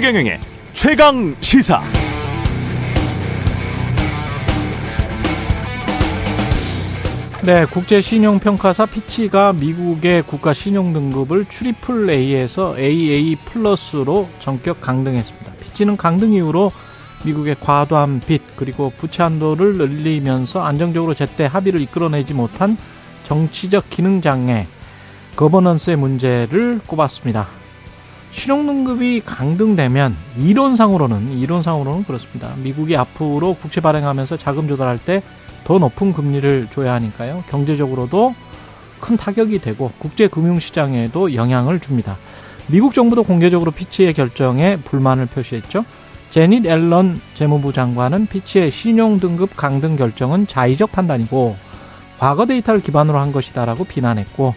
최경영의 최강 시사. 네, 국제 신용 평가사 피치가 미국의 국가 신용 등급을 triple A에서 AA 플러스로 전격 강등했습니다. 피치는 강등 이유로 미국의 과도한 빚 그리고 부채 한도를 늘리면서 안정적으로 제때 합의를 이끌어내지 못한 정치적 기능 장애, 거버넌스의 문제를 꼽았습니다. 신용 등급이 강등되면 이론상으로는 이론상으로는 그렇습니다. 미국이 앞으로 국채 발행하면서 자금 조달할 때 더 높은 금리를 줘야 하니까요. 경제적으로도 큰 타격이 되고 국제 금융 시장에도 영향을 줍니다. 미국 정부도 공개적으로 피치의 결정에 불만을 표시했죠. 제닛 앨런 재무부 장관은 피치의 신용 등급 강등 결정은 자의적 판단이고 과거 데이터를 기반으로 한 것이다라고 비난했고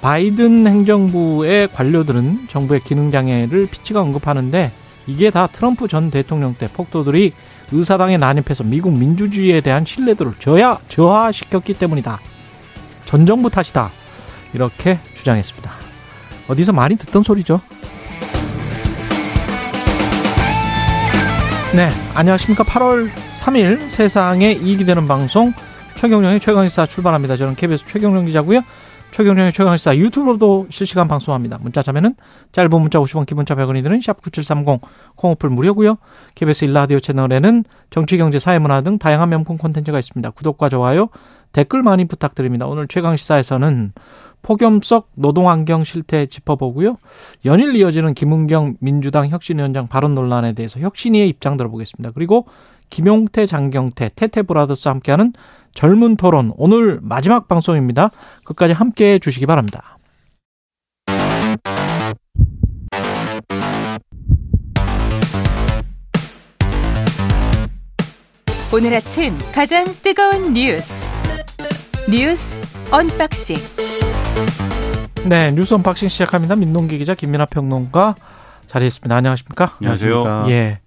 바이든 행정부의 관료들은 정부의 기능 장애를 피치가 언급하는데 이게 다 트럼프 전 대통령 때 폭도들이 의사당에 난입해서 미국 민주주의에 대한 신뢰도를 저하, 저하시켰기 때문이다. 전 정부 탓이다. 이렇게 주장했습니다. 어디서 많이 듣던 소리죠. 네, 안녕하십니까. 8월 3일 세상에 이익이 되는 방송 최경령의 최강시사 출발합니다. 저는 KBS 최경령 기자고요. 최경령의 최강시사 유튜브로도 실시간 방송합니다. 문자 자면은 짧은 문자 50원, 기본자 100원이 드는 샵9730 콩오플 무료고요. KBS 일라디오 채널에는 정치, 경제, 사회문화 등 다양한 명품 콘텐츠가 있습니다. 구독과 좋아요, 댓글 많이 부탁드립니다. 오늘 최강시사에서는 폭염 속 노동환경 실태 짚어보고요. 연일 이어지는 김은경 민주당 혁신위원장 발언 논란에 대해서 혁신위의 입장 들어보겠습니다. 그리고 김용태, 장경태, 태태브라더스 함께하는 젊은 토론 오늘 마지막 방송입니다. 끝까지 함께해 주시기 바랍니다. 오늘 아침 가장 뜨거운 뉴스 뉴스 언박싱 네, 뉴스 unboxing 시작합니다. 민동기 기자 김민아 평론가 자리했습니다. 안녕하십니까? 안녕하세요. 예.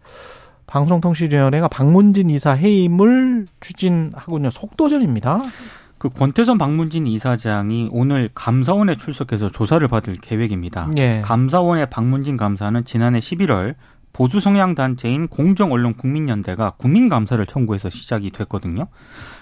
방송통신위원회가 박문진 이사 해임을 추진하군요. 속도전입니다. 그 권태선 박문진 이사장이 오늘 감사원에 출석해서 조사를 받을 계획입니다. 예. 감사원의 박문진 감사는 지난해 11월 보수 성향 단체인 공정언론 국민연대가 국민감사를 청구해서 시작이 됐거든요.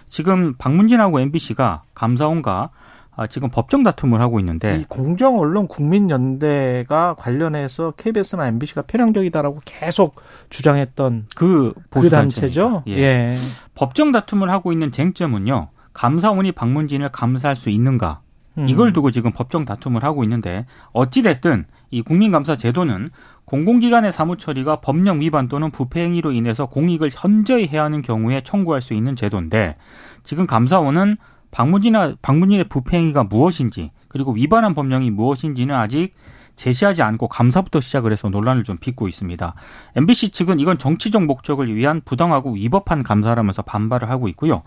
지금 박문진하고 MBC가 감사원과 아, 지금 법정 다툼을 하고 있는데 이 공정 언론 국민연대가 관련해서 KBS나 MBC가 편향적이다라고 계속 주장했던 그 보수 그 단체죠. 예. 예. 법정 다툼을 하고 있는 쟁점은요. 감사원이 박문진을 감사할 수 있는가? 음. 이걸 두고 지금 법정 다툼을 하고 있는데 어찌 됐든 이 국민감사 제도는 공공기관의 사무 처리가 법령 위반 또는 부패 행위로 인해서 공익을 현저히 해야 하는 경우에 청구할 수 있는 제도인데 지금 감사원은 박문진아 박문진의 부패 행위가 무엇인지 그리고 위반한 법령이 무엇인지는 아직 제시하지 않고 감사부터 시작을 해서 논란을 좀 빚고 있습니다. MBC 측은 이건 정치적 목적을 위한 부당하고 위법한 감사라면서 반발을 하고 있고요.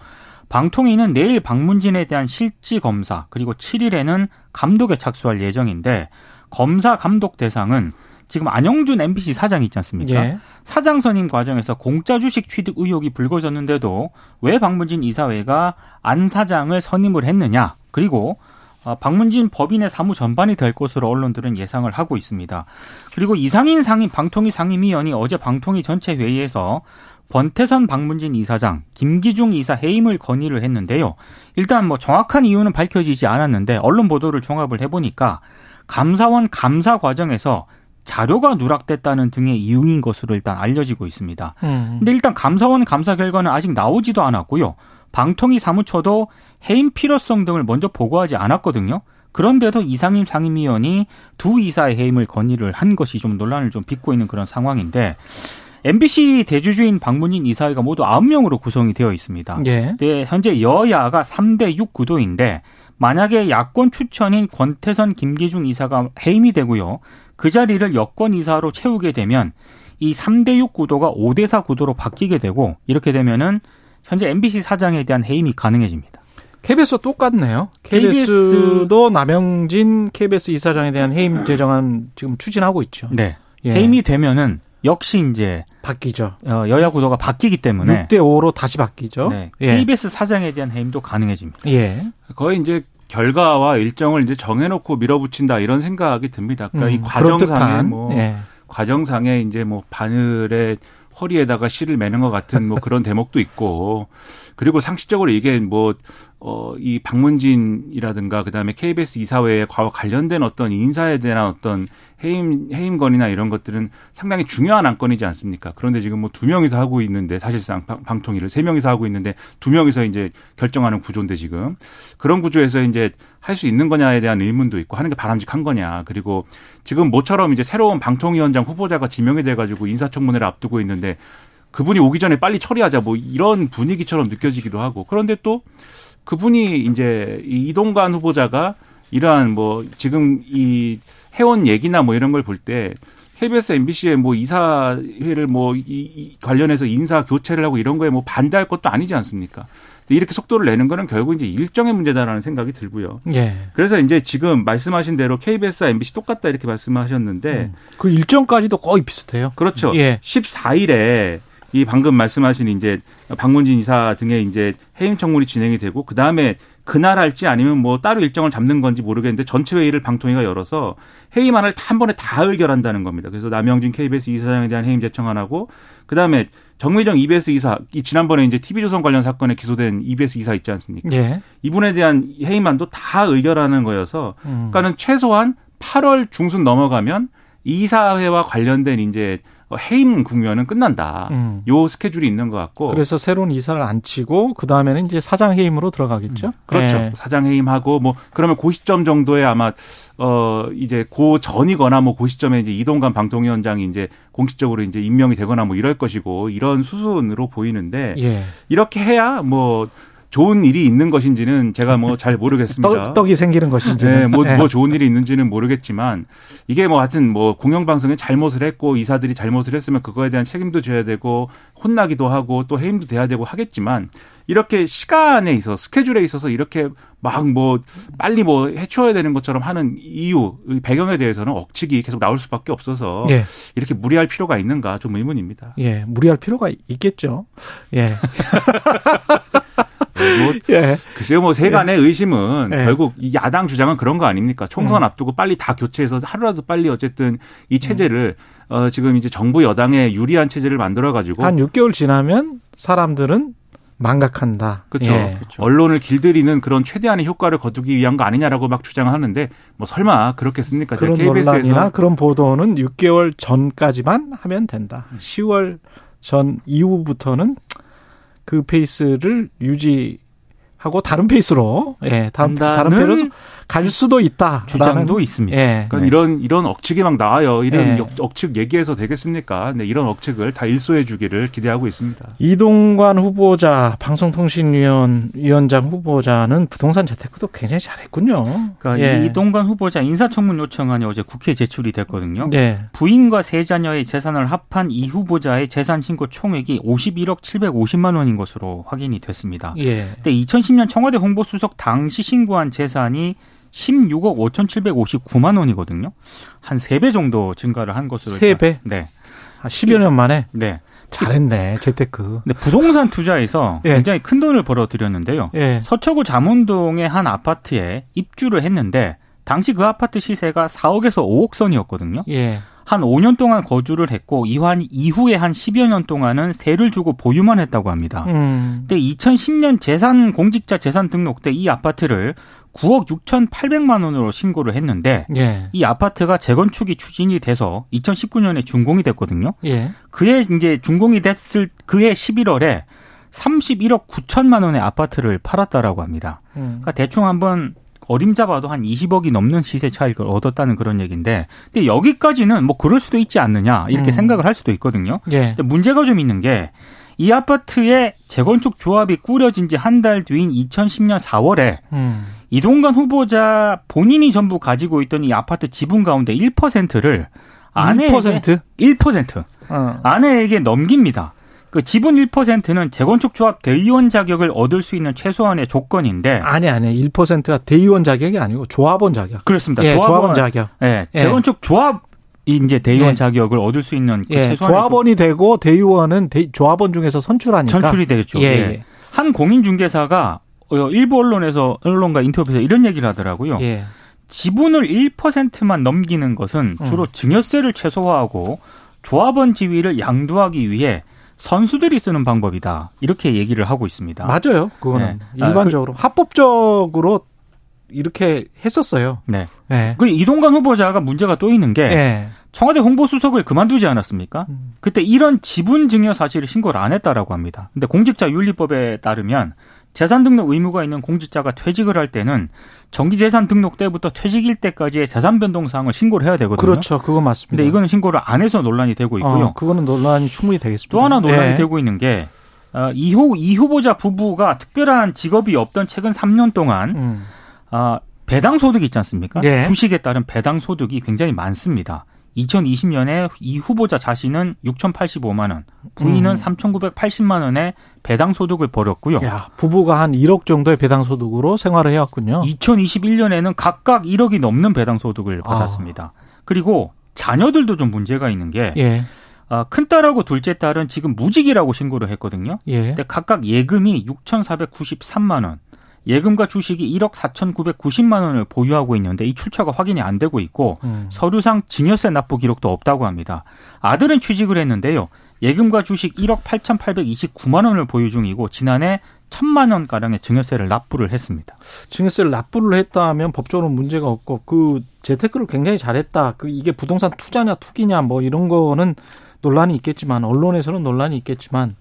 방통위는 내일 박문진에 대한 실지 검사 그리고 7일에는 감독에 착수할 예정인데 검사 감독 대상은 지금 안영준 MBC 사장 있지 않습니까? 예. 사장 선임 과정에서 공짜 주식 취득 의혹이 불거졌는데도 왜 박문진 이사회가 안 사장을 선임을 했느냐? 그리고 어, 박문진 법인의 사무 전반이 될 것으로 언론들은 예상을 하고 있습니다. 그리고 이상인 상임 방통위 상임위원이 어제 방통위 전체 회의에서 권태선 박문진 이사장, 김기중 이사 해임을 건의를 했는데요. 일단 뭐 정확한 이유는 밝혀지지 않았는데 언론 보도를 종합을 해보니까 감사원 감사 과정에서 자료가 누락됐다는 등의 이유인 것으로 일단 알려지고 있습니다. 음. 근데 일단 감사원 감사 결과는 아직 나오지도 않았고요. 방통위 사무처도 해임 필요성 등을 먼저 보고하지 않았거든요. 그런데도 이상임 상임위원이 두 이사의 해임을 건의를 한 것이 좀 논란을 좀 빚고 있는 그런 상황인데 MBC 대주주인 박문진 이사회가 모두 9명으로 구성이 되어 있습니다. 예. 네, 현재 여야가 3대 6 구도인데 만약에 야권 추천인 권태선 김기중 이사가 해임이 되고요. 그 자리를 여권 이사로 채우게 되면 이 3대 6 구도가 5대 4 구도로 바뀌게 되고 이렇게 되면은 현재 MBC 사장에 대한 해임이 가능해집니다. KBS와 똑같네요. KBS도 남영진 KBS 이사장에 대한 해임 제정안 지금 추진하고 있죠. 네. 예. 해임이 되면은 역시 이제 바뀌죠. 어, 여야 구도가 바뀌기 때문에 6대 5로 다시 바뀌죠. 네, 예. KBS 사장에 대한 해임도 가능해집니다. 예. 거의 이제 결과와 일정을 이제 정해놓고 밀어붙인다 이런 생각이 듭니다. 그러니까 음, 이 과정상에 뭐 예. 과정상에 이제 뭐 바늘에 허리에다가 실을 매는 것 같은 뭐 그런 대목도 있고 그리고 상식적으로 이게 뭐 어, 이 박문진이라든가 그다음에 KBS 이사회에 과거 관련된 어떤 인사에 대한 어떤 해임 해임건이나 이런 것들은 상당히 중요한 안건이지 않습니까? 그런데 지금 뭐 두 명이서 하고 있는데 사실상 방, 통위를세 명이서 하고 있는데 두 명이서 이제 결정하는 구조인데 지금 그런 구조에서 이제 할 수 있는 거냐에 대한 의문도 있고 하는 게 바람직한 거냐. 그리고 지금 모처럼 이제 새로운 방통위원장 후보자가 지명이 돼 가지고 인사청문회를 앞두고 있는데 그분이 오기 전에 빨리 처리하자 뭐 이런 분위기처럼 느껴지기도 하고 그런데 또 그분이 이제 이동관 후보자가 이러한 뭐 지금 이 해온 얘기나 뭐 이런 걸 볼 때 KBS, MBC의 뭐 이사회를 뭐 이, 관련해서 인사 교체를 하고 이런 거에 뭐 반대할 것도 아니지 않습니까? 이렇게 속도를 내는 거는 결국 이제 일정의 문제다라는 생각이 들고요. 예. 그래서 이제 지금 말씀하신 대로 KBS와 MBC 똑같다 이렇게 말씀하셨는데 음. 그 일정까지도 거의 비슷해요. 그렇죠. 예. 14일에 이 방금 말씀하신 이제 박문진 이사 등의 이제 해임 청문이 진행이 되고 그 다음에 그날 할지 아니면 뭐 따로 일정을 잡는 건지 모르겠는데 전체 회의를 방통위가 열어서 회의만을 한 번에 다 의결한다는 겁니다. 그래서 남영진 KBS 이사장에 대한 해임 제청안하고 그다음에 정미정 EBS 이사 이 지난번에 이제 TV조선 관련 사건에 기소된 EBS 이사 있지 않습니까? 예. 이분에 대한 해임안도 다 의결하는 거여서 음. 그러니까는 최소한 8월 중순 넘어가면 이사회와 관련된 이제 해임 국면은 끝난다. 음. 요 스케줄이 있는 것 같고. 그래서 새로운 이사를 안 치고 그 다음에는 이제 사장 해임으로 들어가겠죠. 음. 그렇죠. 네. 사장 해임하고 뭐 그러면 고 시점 정도에 아마 어 이제 고 전이거나 뭐고 시점에 이제 이동관 방통위원장이 이제 공식적으로 이제 임명이 되거나 뭐 이럴 것이고 이런 수순으로 보이는데 예. 이렇게 해야 뭐 좋은 일이 있는 것인지는 제가 뭐 잘 모르겠습니다. 떡, 이 생기는 것인지. 네, 뭐, 네. 뭐 좋은 일이 있는지는 모르겠지만 이게 뭐 하여튼 뭐 공영방송에 잘못을 했고 이사들이 잘못을 했으면 그거에 대한 책임도 져야 되고 혼나기도 하고 또 해임도 돼야 되고 하겠지만 이렇게 시간에 있어 스케줄에 있어서 이렇게 막 뭐 빨리 뭐 해쳐야 되는 것처럼 하는 이유 배경에 대해서는 억측이 계속 나올 수밖에 없어서 예. 이렇게 무리할 필요가 있는가 좀 의문입니다. 예, 무리할 필요가 있겠죠. 예. 뭐 예. 글쎄요, 뭐 세간의 예. 의심은 예. 결국 이 야당 주장은 그런 거 아닙니까? 총선 음. 앞두고 빨리 다 교체해서 하루라도 빨리 어쨌든 이 체제를 음. 어, 지금 이제 정부 여당에 유리한 체제를 만들어 가지고 한 6개월 지나면 사람들은 망각한다. 그렇죠. 예. 그렇죠. 언론을 길들이는 그런 최대한의 효과를 거두기 위한 거 아니냐라고 막 주장하는데 뭐 설마 그렇겠습니까? 그런 논란이나 그런 보도는 6개월 전까지만 하면 된다. 10월 전 이후부터는 그 페이스를 유지하고 다른 페이스로 예 다른 다른 페이스로 갈 수도 있다. 주장도 있습니다. 예. 그러니까 네. 이런 이런 억측이 막 나와요. 이런 예. 억측 얘기해서 되겠습니까? 네, 이런 억측을 다 일소해 주기를 기대하고 있습니다. 이동관 후보자 방송통신위원 위원장 후보자는 부동산 재테크도 굉장히 잘했군요. 그러니까 예. 이동관 후보자 인사청문 요청안이 어제 국회에 제출이 됐거든요. 예. 부인과 세 자녀의 재산을 합한 이 후보자의 재산 신고 총액이 51억 750만 원인 것으로 확인이 됐습니다. 예. 근데 2010년 청와대 홍보수석 당시 신고한 재산이 16억 5,759만 원이거든요. 한 3배 정도 증가를 한 것으로. 3배? 네. 아, 10여 년 만에? 네. 잘했네, 재테크. 네, 부동산 투자에서 예. 굉장히 큰 돈을 벌어들였는데요. 예. 서초구 잠원동의 한 아파트에 입주를 했는데, 당시 그 아파트 시세가 4억에서 5억 선이었거든요. 예. 한 5년 동안 거주를 했고 이환 이후에 한 10여 년 동안은 세를 주고 보유만 했다고 합니다. 음. 근데 2010년 재산 공직자 재산 등록 때 이 아파트를 9억 6,800만 원으로 신고를 했는데 예. 이 아파트가 재건축이 추진이 돼서 2019년에 준공이 됐거든요. 예. 그해 이제 준공이 됐을 그해 11월에 31억 9천만 원의 아파트를 팔았다라고 합니다. 음. 그러니까 대충 한번 어림잡아도 한 20억이 넘는 시세 차익을 얻었다는 그런 얘기인데, 근데 여기까지는 뭐 그럴 수도 있지 않느냐 이렇게 음. 생각을 할 수도 있거든요. 예. 근데 문제가 좀 있는 게 이 아파트의 재건축 조합이 꾸려진 지 한 달 뒤인 2010년 4월에 음. 이동관 후보자 본인이 전부 가지고 있던 이 아파트 지분 가운데 1%를 아내에게 1%? 1% 어. 아내에게 넘깁니다. 그 지분 1%는 재건축 조합 대의원 자격을 얻을 수 있는 최소한의 조건인데 아니 아니 1%가 대의원 자격이 아니고 조합원 자격. 그렇습니다. 예, 조합원, 조합원 자격. 예, 예. 재건축 조합 이 이제 대의원 예. 자격을 얻을 수 있는 그 예. 조합원이 되고 대의원은 대, 조합원 중에서 선출하니까 선출이 되겠죠. 예. 예. 한 공인중개사가 어, 일부 언론에서 언론과 인터뷰에서 이런 얘기를 하더라고요. 예. 지분을 1%만 넘기는 것은 음. 주로 증여세를 최소화하고 조합원 지위를 양도하기 위해 선수들이 쓰는 방법이다. 이렇게 얘기를 하고 있습니다. 맞아요. 그거는 네. 아, 일반적으로 합법적으로 이렇게 했었어요. 네. 예. 그 이동관 후보자가 문제가 또 있는 게 예. 청와대 홍보수석을 그만두지 않았습니까? 음. 그때 이런 지분 증여 사실을 신고를 안 했다라고 합니다. 근데 공직자 윤리법에 따르면 재산 등록 의무가 있는 공직자가 퇴직을 할 때는 정기재산 등록 때부터 퇴직일 때까지의 재산 변동 사항을 신고를 해야 되거든요. 그렇죠. 그거 맞습니다. 근데 이거는 신고를 안 해서 논란이 되고 있고요. 어, 그거는 논란이 충분히 되겠습니다. 또 하나 논란이 예. 되고 있는 게 어, 이, 후, 이 후보자 부부가 특별한 직업이 없던 최근 3년 동안 음. 아, 배당 소득이 있지 않습니까? 예. 주식에 따른 배당 소득이 굉장히 많습니다. 2020년에 이 후보자 자신은 6,085만 원, 부인은 음. 3,980만 원의 배당 소득을 벌였고요. 야, 부부가 한 1억 정도의 배당 소득으로 생활을 해왔군요. 2021년에는 각각 1억이 넘는 배당 소득을 아. 받았습니다. 그리고 자녀들도 좀 문제가 있는 게 예. 아, 큰딸하고 둘째 딸은 지금 무직이라고 신고를 했거든요. 예. 근데 각각 예금이 6,493만 원, 예금과 주식이 1억 4,990만 원을 보유하고 있는데 이 출처가 확인이 안 되고 있고 음. 서류상 증여세 납부 기록도 없다고 합니다. 아들은 취직을 했는데요. 예금과 주식 1억 8,829만 원을 보유 중이고 지난해 1천만 원 가량의 증여세를 납부를 했습니다. 증여세를 납부를 했다 하면 법적으로 문제가 없고 그 재테크를 굉장히 잘했다. 그 이게 부동산 투자냐 투기냐 뭐 이런 거는 논란이 있겠지만 언론에서는 논란이 있겠지만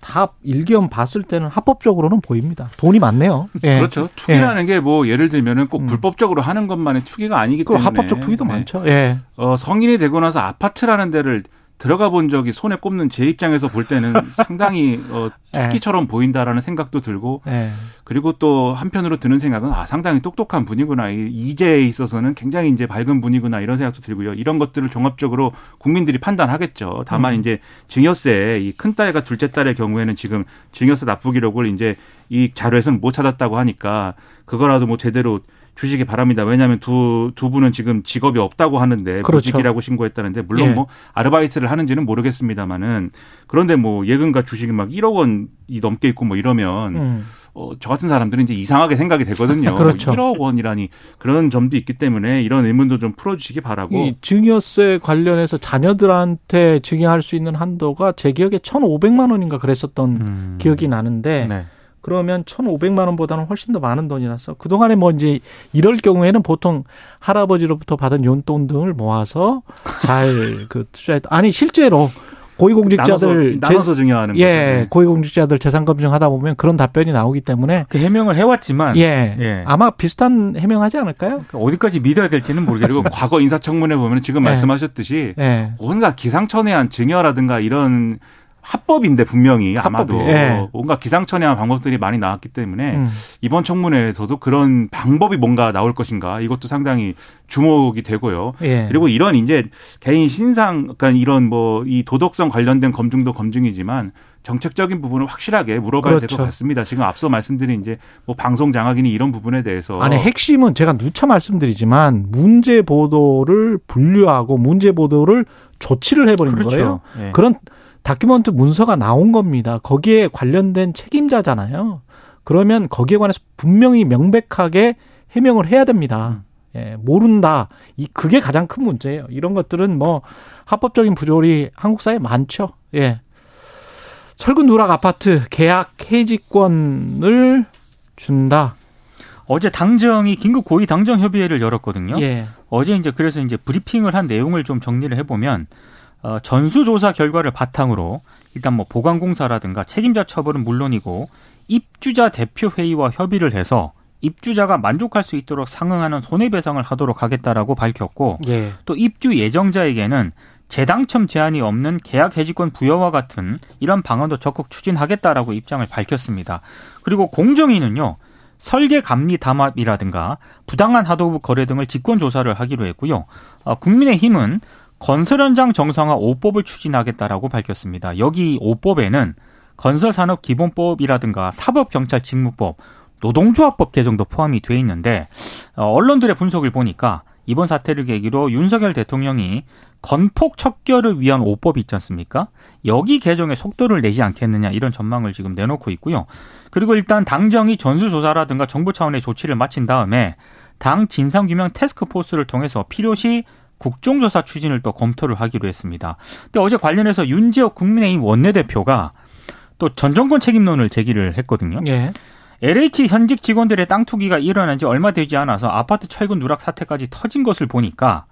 다 일기업 봤을 때는 합법적으로는 보입니다. 돈이 많네요. 예. 그렇죠. 투기라는 게뭐 예를 들면은 꼭 음. 불법적으로 하는 것만의 투기가 아니기 그 때문에 합법적 투기도 네. 많죠. 예. 어, 성인이 되고 나서 아파트라는 데를 들어가 본 적이 손에 꼽는 제 입장에서 볼 때는 상당히 어, 네. 투기처럼 보인다라는 생각도 들고 예. 그리고 또 한편으로 드는 생각은 아 상당히 똑똑한 분이구나 이 이제에 있어서는 굉장히 이제 밝은 분이구나 이런 생각도 들고요 이런 것들을 종합적으로 국민들이 판단하겠죠 다만 음. 이제 증여세 이 큰 딸과 둘째 딸의 경우에는 지금 증여세 납부 기록을 이제 이 자료에서는 못 찾았다고 하니까 그거라도 뭐 제대로 주시기 바랍니다. 왜냐하면 두, 두 분은 지금 직업이 없다고 하는데 그렇죠. 무직이라고 신고했다는데 물론 예. 뭐 아르바이트를 하는지는 모르겠습니다만은 그런데 뭐 예금과 주식이 막 1억 원이 넘게 있고 뭐 이러면 음. 어, 저 같은 사람들은 이제 이상하게 생각이 되거든요. 그렇죠. 1억 원이라니 그런 점도 있기 때문에 이런 의문도 좀 풀어주시기 바라고. 이 증여세 관련해서 자녀들한테 증여할 수 있는 한도가 제 기억에 1,500만 원인가 그랬었던 음. 기억이 나는데 네. 그러면 1,500만 원보다는 훨씬 더 많은 돈이라서 그동안에 뭐 이제 이럴 경우에는 보통 할아버지로부터 받은 용돈 등을 모아서 잘 그 투자했 아니 실제로 고위공직자들 나눠서, 나눠서 증여하는 제, 거죠. 예, 네. 고위공직자들 재산 검증하다 보면 그런 답변이 나오기 때문에 그 해명을 해왔지만 예, 예. 아마 비슷한 해명하지 않을까요? 어디까지 믿어야 될지는 모르겠고 과거 인사청문회 보면 지금 네. 말씀하셨듯이 예. 온갖 기상천외한 증여라든가 이런 합법인데 분명히 아마도 예. 온갖 기상천외한 방법들이 많이 나왔기 때문에 음. 이번 청문회에서도 그런 방법이 뭔가 나올 것인가 이것도 상당히 주목이 되고요. 예. 그리고 이런 이제 개인 신상, 그러니까 이런 뭐 이 도덕성 관련된 검증도 검증이지만 정책적인 부분을 확실하게 물어봐야 될 그렇죠. 것 같습니다. 지금 앞서 말씀드린 이제 뭐 방송 장악이니 이런 부분에 대해서 아니 핵심은 제가 누차 말씀드리지만 문제 보도를 분류하고 문제 보도를 조치를 해버리는 거예요. 그렇죠. 예. 그런 다큐멘트 문서가 나온 겁니다. 거기에 관련된 책임자잖아요. 그러면 거기에 관해서 분명히 명백하게 해명을 해야 됩니다. 예, 모른다. 이 그게 가장 큰 문제예요. 이런 것들은 뭐 합법적인 부조리 한국 사회에 많죠. 예. 철근 누락 아파트 계약 해지권을 준다. 어제 당정이 긴급 고위 당정 협의회를 열었거든요. 예. 어제 이제 그래서 이제 브리핑을 한 내용을 좀 정리를 해보면 어, 전수조사 결과를 바탕으로 일단 뭐 보강공사라든가 책임자 처벌은 물론이고 입주자 대표 회의와 협의를 해서 입주자가 만족할 수 있도록 상응하는 손해배상을 하도록 하겠다라고 밝혔고 예. 또 입주 예정자에게는 재당첨 제한이 없는 계약 해지권 부여와 같은 이런 방안도 적극 추진하겠다라고 입장을 밝혔습니다. 그리고 공정위는요. 설계 감리 담합이라든가 부당한 하도급 거래 등을 직권 조사를 하기로 했고요. 어, 국민의힘은 건설 현장 정상화 5법을 추진하겠다라고 밝혔습니다. 여기 5법에는 건설산업 기본법이라든가 사법경찰 직무법, 노동조합법 개정도 포함이 돼 있는데 어, 언론들의 분석을 보니까 이번 사태를 계기로 윤석열 대통령이 건폭 척결을 위한 5법이 있지 않습니까? 여기 개정에 속도를 내지 않겠느냐 이런 전망을 지금 내놓고 있고요. 그리고 일단 당정이 전수조사라든가 정부 차원의 조치를 마친 다음에 당 진상규명 테스크포스를 통해서 필요시 국정조사 추진을 또 검토를 하기로 했습니다. 근데 어제 관련해서 윤지혁 국민의힘 원내대표가 또 전 정권 책임론을 제기를 했거든요. 예. LH 현직 직원들의 땅 투기가 일어난 지 얼마 되지 않아서 아파트 철근 누락 사태까지 터진 것을 보니까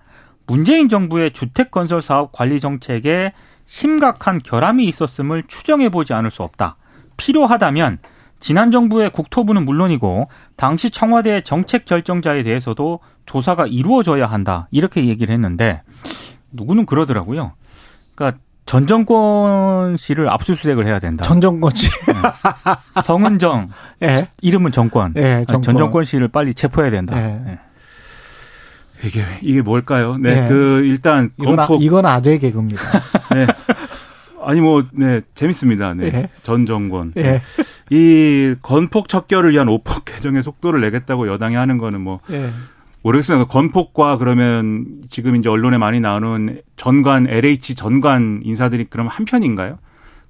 문재인 정부의 주택 건설 사업 관리 정책에 심각한 결함이 있었음을 추정해 보지 않을 수 없다. 필요하다면 지난 정부의 국토부는 물론이고 당시 청와대 정책 결정자에 대해서도 조사가 이루어져야 한다. 이렇게 얘기를 했는데 누구는 그러더라고요. 그러니까 전 정권 씨를 압수수색을 해야 된다. 전 정권 씨. 성은정 예. 이름은 정권. 예, 정권. 전 정권 씨를 빨리 체포해야 된다. 예. 예. 이게 이게 뭘까요? 네, 네. 그 일단 이건, 아, 건폭 이건 아재 개그입니다. 네. 아니 뭐 네, 재밌습니다. 네. 예. 전 정권. 예. 이 건폭 척결을 위한 오폭 개정의 속도를 내겠다고 여당이 하는 거는 뭐 예. 모르겠습니다. 건폭과 그러면 지금 이제 언론에 많이 나오는 전관 LH 전관 인사들이 그럼 한 편인가요?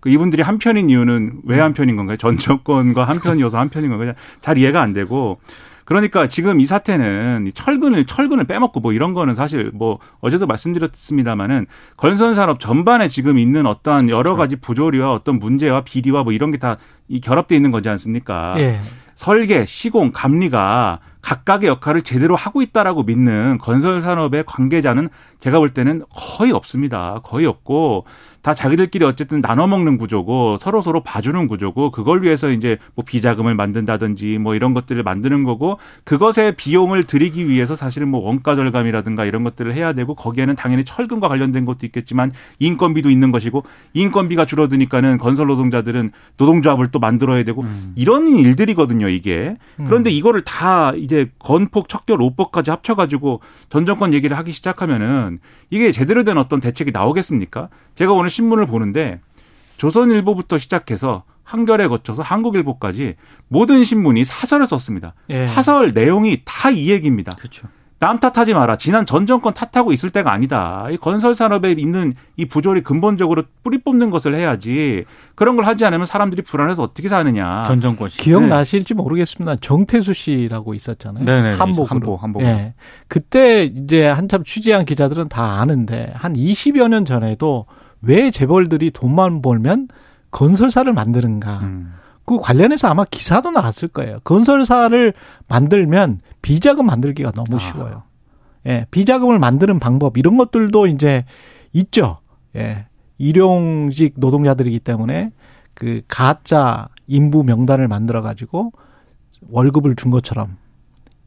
그 이분들이 한 편인 이유는 왜 한 편인 건가요? 전 정권과 한 편이어서 한 편인 건가요? 잘 이해가 안 되고 그러니까 지금 이 사태는 이 철근을 철근을 빼먹고 뭐 이런 거는 사실 뭐 어제도 말씀드렸습니다마는 건설 산업 전반에 지금 있는 어떠한 여러 가지 부조리와 어떤 문제와 비리와 뭐 이런 게 다 이 결합돼 있는 거지 않습니까? 예. 설계, 시공, 감리가 각각의 역할을 제대로 하고 있다라고 믿는 건설 산업의 관계자는 제가 볼 때는 거의 없습니다. 거의 없고 다 자기들끼리 어쨌든 나눠 먹는 구조고 서로 서로 봐주는 구조고 그걸 위해서 이제 뭐 비자금을 만든다든지 뭐 이런 것들을 만드는 거고 그것에 비용을 들이기 위해서 사실은 뭐 원가 절감이라든가 이런 것들을 해야 되고 거기에는 당연히 철근과 관련된 것도 있겠지만 인건비도 있는 것이고 인건비가 줄어드니까는 건설 노동자들은 노동조합을 또 만들어야 되고 이런 일들이거든요 이게. 그런데 이거를 다 이제 건폭 척결 오폭까지 합쳐가지고 전 정권 얘기를 하기 시작하면은 이게 제대로 된 어떤 대책이 나오겠습니까? 제가 오늘 신문을 보는데 조선일보부터 시작해서 한겨레 거쳐서 한국일보까지 모든 신문이 사설을 썼습니다. 예. 사설 내용이 다 이 얘기입니다. 그렇죠. 남 탓하지 마라. 지난 전 정권 탓하고 있을 때가 아니다. 이 건설 산업에 있는 이 부조리 근본적으로 뿌리 뽑는 것을 해야지. 그런 걸 하지 않으면 사람들이 불안해서 어떻게 사느냐. 전 정권 씨. 기억나실지 모르겠습니다. 정태수 씨라고 있었잖아요. 네네네. 한복으로. 한복, 한복으로. 예. 그때 이제 한참 취재한 기자들은 다 아는데 한 20여 년 전에도 왜 재벌들이 돈만 벌면 건설사를 만드는가. 음. 그 관련해서 아마 기사도 나왔을 거예요. 건설사를 만들면 비자금 만들기가 너무 아. 쉬워요. 예, 비자금을 만드는 방법 이런 것들도 이제 있죠. 예, 일용직 노동자들이기 때문에 그 가짜 인부 명단을 만들어 가지고 월급을 준 것처럼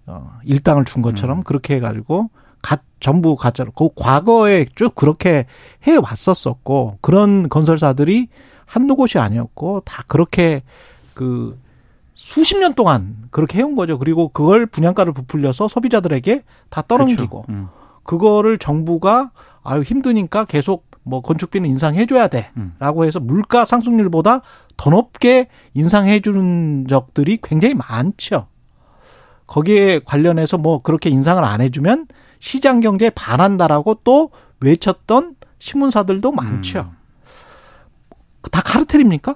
어, 일당을 준 것처럼 그렇게 해 가지고 가, 전부 가짜로 그 과거에 쭉 그렇게 해 왔었었고 그런 건설사들이 한두 곳이 아니었고 다 그렇게 그 수십 년 동안 그렇게 해온 거죠. 그리고 그걸 분양가를 부풀려서 소비자들에게 다 떠넘기고 그렇죠. 음. 그거를 정부가 아유 힘드니까 계속 뭐 건축비는 인상해 줘야 음. 돼라고 해서 물가 상승률보다 더 높게 인상해 주는 적들이 굉장히 많죠. 거기에 관련해서 뭐 그렇게 인상을 안 해주면 시장 경제에 반한다라고 또 외쳤던 신문사들도 많죠. 다 카르텔입니까?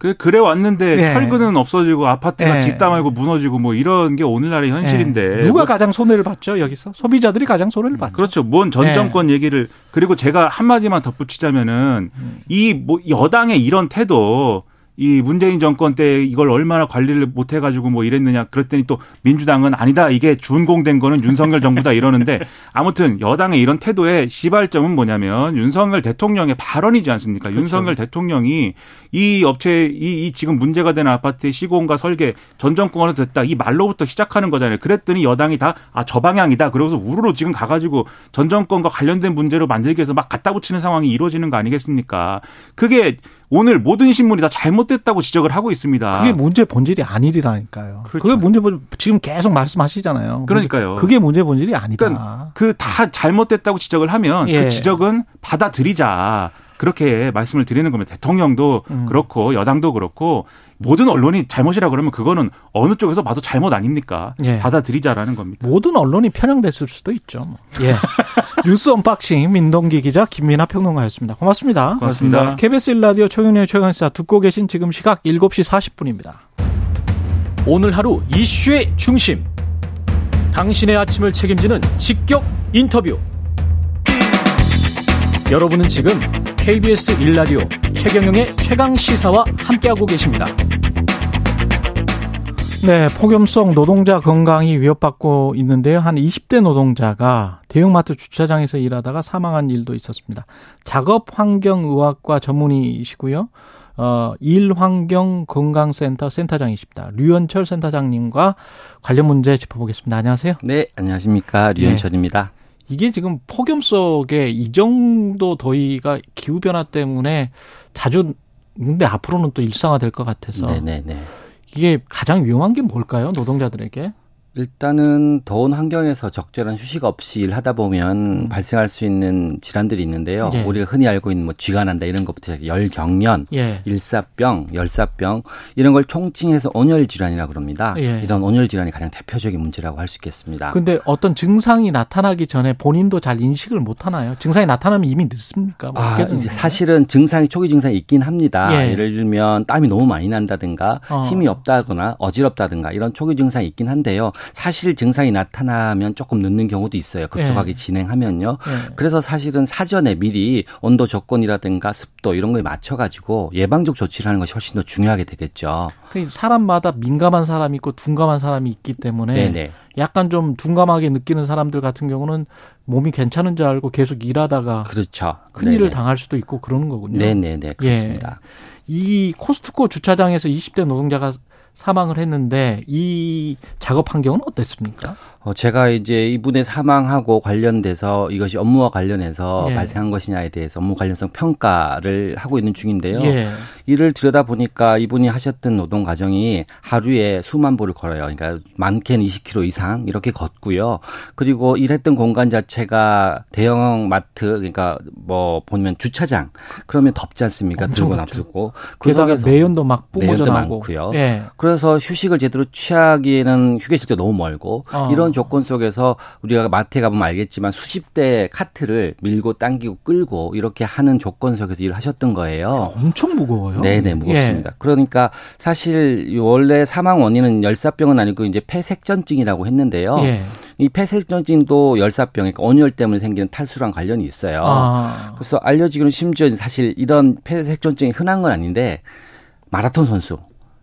그 그래 왔는데 예. 철근은 없어지고 아파트가 예. 뒷담화고 무너지고 뭐 이런 게 오늘날의 현실인데 예. 누가 뭐 가장 손해를 봤죠 여기서 소비자들이 가장 손해를 봤죠. 그렇죠. 뭔전 예. 정권 얘기를 그리고 제가 한 마디만 덧붙이자면은 음. 이뭐 여당의 이런 태도 이 문재인 정권 때 이걸 얼마나 관리를 못 해가지고 뭐 이랬느냐 그랬더니 또 민주당은 아니다 이게 준공된 거는 윤석열 정부다 이러는데 아무튼 여당의 이런 태도의 시발점은 뭐냐면 윤석열 대통령의 발언이지 않습니까? 그렇죠. 윤석열 대통령이 이 업체 이, 이 지금 문제가 되는 아파트의 시공과 설계 전 정권에서 됐다 이 말로부터 시작하는 거잖아요. 그랬더니 여당이 다 아 저 방향이다 그러고서 우르르 지금 가가지고 전 정권과 관련된 문제로 만들기 위해서 막 갖다 붙이는 상황이 이루어지는 거 아니겠습니까? 그게 오늘 모든 신문이 다 잘못됐다고 지적을 하고 있습니다. 그게 문제 본질이 아니라니까요. 그렇죠. 그게 문제 본 지금 계속 말씀하시잖아요. 그러니까요. 그게 문제 본질이 아니다. 그러니까 그 다 잘못됐다고 지적을 하면 예. 그 지적은 받아들이자. 그렇게 말씀을 드리는 겁니다. 대통령도 음. 그렇고 여당도 그렇고 모든 언론이 잘못이라 그러면 그거는 어느 쪽에서 봐도 잘못 아닙니까? 예. 받아들이자라는 겁니다. 모든 언론이 편향됐을 수도 있죠. 뭐. 예. 뉴스 unboxing 민동기 기자 김민아 평론가였습니다. 고맙습니다. 고맙습니다. KBS 1라디오 최경영의 최강시사 듣고 계신 지금 시각 7시 40분입니다. 오늘 하루 이슈의 중심. 당신의 아침을 책임지는 직격 인터뷰. 여러분은 지금 KBS 1라디오 최경영의 최강 시사와 함께하고 계십니다. 네, 폭염성 노동자 건강이 위협받고 있는데요. 한 20대 노동자가 대형마트 주차장에서 일하다가 사망한 일도 있었습니다. 작업 환경 의학과 전문의시고요. 어, 일환경 건강센터 센터장이십니다. 류현철 센터장님과 관련 문제 짚어보겠습니다. 안녕하세요. 네, 안녕하십니까. 류현철입니다. 네. 이게 지금 폭염 속에 이 정도 더위가 기후 변화 때문에 자주, 근데 앞으로는 또 일상화 될 것 같아서. 네네네. 네, 네. 이게 가장 위험한 게 뭘까요? 노동자들에게? 일단은 더운 환경에서 적절한 휴식 없이 일하다 보면 음. 발생할 수 있는 질환들이 있는데요. 예. 우리가 흔히 알고 있는 뭐 쥐가 난다 이런 것부터 열경련, 예. 일사병, 열사병 이런 걸 총칭해서 온열 질환이라 고 그럽니다. 예. 이런 온열 질환이 가장 대표적인 문제라고 할 수 있겠습니다. 근데 어떤 증상이 나타나기 전에 본인도 잘 인식을 못 하나요? 증상이 나타나면 이미 늦습니까? 뭐 아, 사실은 증상이 초기 증상이 있긴 합니다. 예. 를 들면 땀이 너무 많이 난다든가 어. 힘이 없다거나 어지럽다든가 이런 초기 증상이 있긴 한데요. 사실 증상이 나타나면 조금 늦는 경우도 있어요. 급속하게 예. 진행하면요. 예. 그래서 사실은 사전에 미리 온도 조건이라든가 습도 이런 거에 맞춰가지고 예방적 조치를 하는 것이 훨씬 더 중요하게 되겠죠. 사람마다 민감한 사람이 있고 둔감한 사람이 있기 때문에 네네. 약간 좀 둔감하게 느끼는 사람들 같은 경우는 몸이 괜찮은 줄 알고 계속 일하다가 그렇죠. 큰일을 당할 수도 있고 그러는 거군요. 네네네 그렇습니다. 예. 이 코스트코 주차장에서 20대 노동자가 사망을 했는데 이 작업 환경은 어땠습니까? 어, 제가 이제 이분의 사망하고 관련돼서 이것이 업무와 관련해서 예. 발생한 것이냐에 대해서 업무 관련성 평가를 하고 있는 중인데요. 예. 이를 들여다 보니까 이분이 하셨던 노동 과정이 하루에 수만 보를 걸어요. 그러니까 많게는 20km 이상 이렇게 걷고요. 그리고 일했던 공간 자체가 대형 마트 그러니까 뭐 보면 주차장 그러면 덥지 않습니까? 들고 놔두고 그 속에서 매연도 막 뿜어져 나고 많고요. 예. 그래서 휴식을 제대로 취하기에는 휴게실도 너무 멀고 어. 이런 조건 속에서 우리가 마트에 가보면 알겠지만 수십 대 카트를 밀고 당기고 끌고 이렇게 하는 조건 속에서 일을 하셨던 거예요. 엄청 무거워요. 네네 무겁습니다. 예. 그러니까 사실 원래 사망 원인은 열사병은 아니고 이제 폐색전증이라고 했는데요. 예. 이 폐색전증도 열사병, 그러니까 온열 때문에 생기는 탈수랑 관련이 있어요. 아. 그래서 알려지기로는 심지어 사실 이런 폐색전증이 흔한 건 아닌데 마라톤 선수,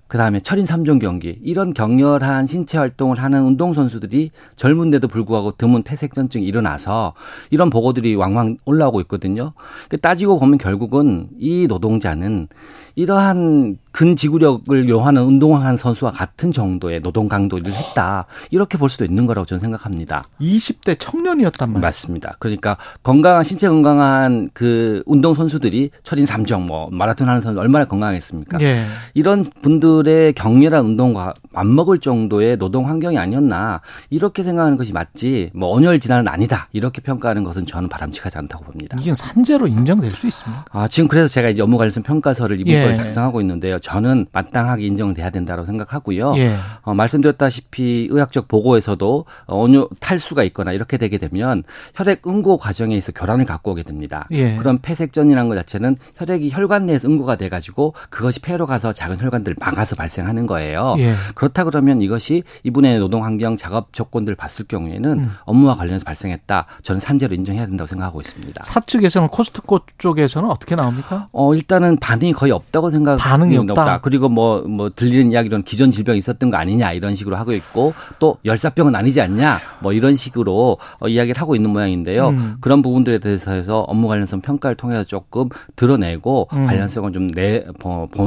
그 다음에 철인 3종 경기 이런 격렬한 신체 활동을 하는 운동 선수들이 젊은데도 불구하고 드문 폐색전증이 일어나서 이런 보고들이 왕왕 올라오고 있거든요. 그 따지고 보면 결국은 이 노동자는 이러한 근지구력을 요하는 운동한 선수와 같은 정도의 노동 강도를 했다. 이렇게 볼 수도 있는 거라고 저는 생각합니다. 20대 청년이었단 말이에요. 맞습니다. 그러니까 건강한 신체 건강한 그 운동 선수들이 철인 3종 뭐 마라톤 하는 선수 얼마나 건강했습니까? 예. 이런 분들의 격렬한 운동과 맞먹을 정도의 노동 환경이 아니었나 이렇게 생각하는 것이 맞지 뭐 온열 질환은 아니다 이렇게 평가하는 것은 저는 바람직하지 않다고 봅니다. 이게 산재로 인정될 수 있습니까? 아 지금 그래서 제가 이제 업무 관련성 평가서를 이번 예. 걸 작성하고 있는데요. 저는 마땅하게 인정돼야 된다고 생각하고요. 예. 어, 말씀드렸다시피 의학적 보고에서도 온유 탈수가 있거나 이렇게 되게 되면 혈액 응고 과정에 있어 교란을 갖고 오게 됩니다. 예. 그런 폐색전이라는 것 자체는 혈액이 혈관 내에서 응고가 돼가지고 그것이 폐로 가서 작은 혈관들을 막아서 발생하는 거예요. 예. 그렇다 그러면 이것이 이분의 노동 환경 작업 조건들 봤을 경우에는 음. 업무와 관련해서 발생했다. 저는 산재로 인정해야 된다고 생각하고 있습니다. 사측에서는 코스트코 쪽에서는 어떻게 나옵니까? 어 일단은 반응이 거의 없다. 없다고 생각 반응이 없다. 없다. 그리고 뭐뭐 뭐 들리는 이야기로는 기존 질병이 있었던 거 아니냐 이런 식으로 하고 있고 또 열사병은 아니지 않냐 뭐 이런 식으로 어, 이야기를 하고 있는 모양인데요. 음. 그런 부분들에 대해서 해서 업무 관련성 평가를 통해서 조금 드러내고 음. 관련성을 좀내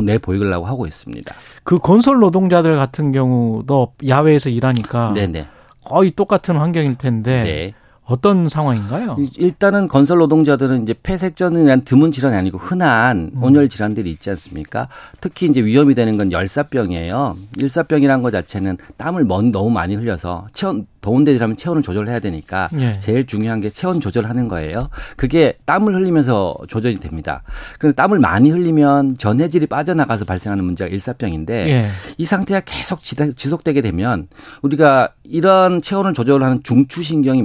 내 보이려고 하고 있습니다. 그 건설 노동자들 같은 경우도 야외에서 일하니까 네네. 거의 똑같은 환경일 텐데 네. 어떤 상황인가요? 일단은 건설 노동자들은 이제 폐색전이란 드문 질환이 아니고 흔한 음. 온열 질환들이 있지 않습니까? 특히 이제 위험이 되는 건 열사병이에요. 일사병이란 것 자체는 땀을 너무 많이 흘려서 체온 더운 데라면 체온을 조절해야 되니까 예. 제일 중요한 게 체온 조절하는 거예요. 그게 땀을 흘리면서 조절이 됩니다. 그런데 땀을 많이 흘리면 전해질이 빠져나가서 발생하는 문제가 일사병인데 예. 이 상태가 계속 지속되게 되면 우리가 이런 체온을 조절하는 중추신경이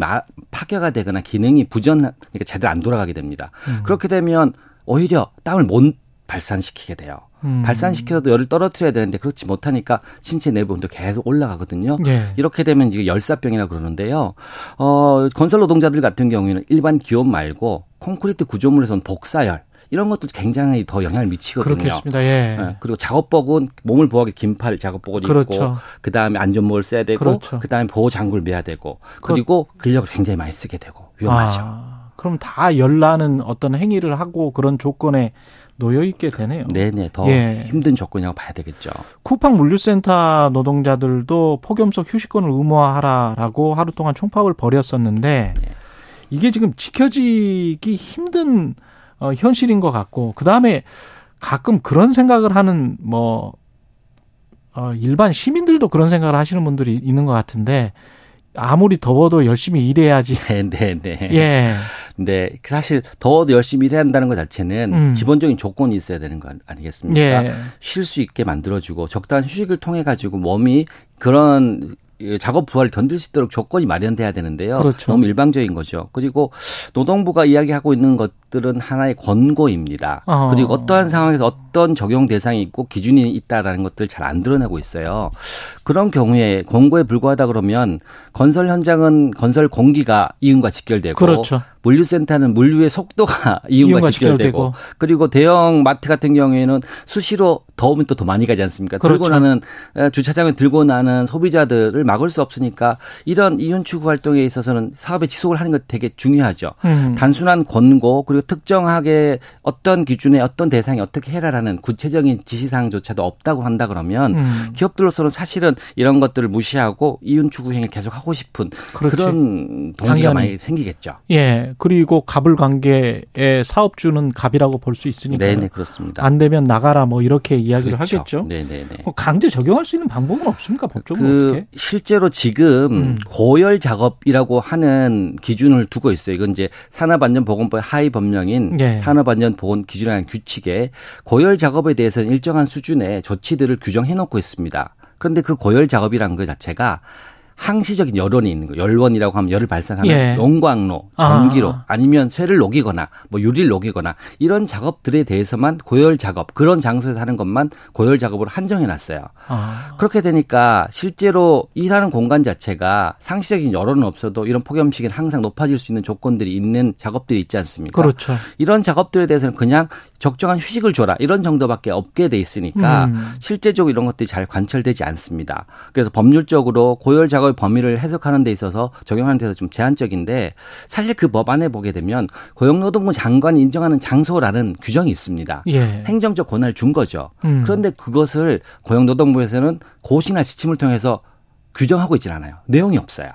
파괴가 되거나 기능이 부전 그러니까 제대로 안 돌아가게 됩니다. 음. 그렇게 되면 오히려 땀을 못 발산시키게 돼요. 음. 발산시켜도 열을 떨어뜨려야 되는데 그렇지 못하니까 신체 내부 온도 계속 올라가거든요. 예. 이렇게 되면 이게 열사병이라고 그러는데요. 어, 건설 노동자들 같은 경우에는 일반 기온 말고 콘크리트 구조물에서는 복사열 이런 것도 굉장히 더 영향을 미치거든요. 그렇겠습니다. 예. 네. 그리고 작업복은 몸을 보호하기 긴팔 작업복을 그렇죠. 입고 그 다음에 안전모를 써야 되고 그렇죠. 그 다음에 보호 장구를 매야 되고 그리고 근력을 굉장히 많이 쓰게 되고 위험하죠. 아, 그럼 다 열나는 어떤 행위를 하고 그런 조건에 놓여 있게 되네요. 네네 더 예. 힘든 조건이라고 봐야 되겠죠. 쿠팡 물류센터 노동자들도 폭염속 휴식권을 의무화하라라고 하루 동안 총파업을 벌였었는데 네. 이게 지금 지켜지기 힘든 어, 현실인 것 같고 그 다음에 가끔 그런 생각을 하는 뭐 어, 일반 시민들도 그런 생각을 하시는 분들이 있는 것 같은데 아무리 더워도 열심히 일해야지. 네, 네, 네. 예. 네, 사실 더워도 열심히 일해야 한다는 것 자체는 음. 기본적인 조건이 있어야 되는 거 아니겠습니까? 예. 쉴수 있게 만들어주고 적당한 휴식을 통해 가지고 몸이 그런 작업 부하를 견딜 수 있도록 조건이 마련돼야 되는데요. 그렇죠. 너무 일방적인 거죠. 그리고 노동부가 이야기하고 있는 것들은 하나의 권고입니다. 어. 그리고 어떠한 상황에서 어떤 적용 대상이 있고 기준이 있다라는 것들 잘 안 드러내고 있어요. 그런 경우에 권고에 불과하다 그러면 건설 현장은 건설 공기가 이윤과 직결되고 그렇죠. 물류센터는 물류의 속도가 이윤과, 이윤과 직결되고, 직결되고, 그리고 대형 마트 같은 경우에는 수시로 더우면 또 더 많이 가지 않습니까? 그렇죠. 들고 나는 주차장에 들고 나는 소비자들을 막을 수 없으니까 이런 이윤 추구 활동에 있어서는 사업의 지속을 하는 것 되게 중요하죠. 음. 단순한 권고 그리고 특정하게 어떤 기준에 어떤 대상이 어떻게 해라라는 구체적인 지시사항조차도 없다고 한다 그러면 음. 기업들로서는 사실은 이런 것들을 무시하고 이윤 추구 행위를 계속 하고 싶은 그렇지. 그런 동기가 당연히. 많이 생기겠죠. 예. 그리고 갑을 관계의 사업주는 갑이라고 볼 수 있으니까. 네, 네, 그렇습니다. 안 되면 나가라 뭐 이렇게 이야기를 그렇죠. 하겠죠. 네, 네, 네. 강제 적용할 수 있는 방법은 없습니까? 법적으로 그 어떻게? 실제로 지금 음. 고열 작업이라고 하는 기준을 두고 있어요. 이건 이제 산업안전보건법의 하위 법령인 네. 산업안전보건 기준이라는 규칙에 고열 작업에 대해서는 일정한 수준의 조치들을 규정해 놓고 있습니다. 그런데 그 고열 작업이라는 것 자체가 항시적인 열원이 있는 거. 열원이라고 하면 열을 발산하는 예. 용광로, 전기로 아. 니면 쇠를 녹이거나 뭐 유리를 녹이거나 이런 작업들에 대해서만 고열 작업 그런 장소에서 하는 것만 고열 작업으로 한정해 놨어요. 아. 그렇게 되니까 실제로 일하는 공간 자체가 상시적인 열원은 없어도 이런 폭염식은 항상 높아질 수 있는 조건들이 있는 작업들이 있지 않습니까? 그렇죠. 이런 작업들에 대해서는 그냥 적정한 휴식을 줘라 이런 정도밖에 없게 돼 있으니까 음. 실제적으로 이런 것들이 잘 관철되지 않습니다. 그래서 법률적으로 고열 작업 작업의 범위를 해석하는 데 있어서 적용하는 데서 좀 제한적인데 사실 그 법안에 보게 되면 고용노동부 장관이 인정하는 장소라는 규정이 있습니다. 예. 행정적 권한을 준 거죠. 음. 그런데 그것을 고용노동부에서는 고시나 지침을 통해서 규정하고 있질 않아요. 내용이 없어요.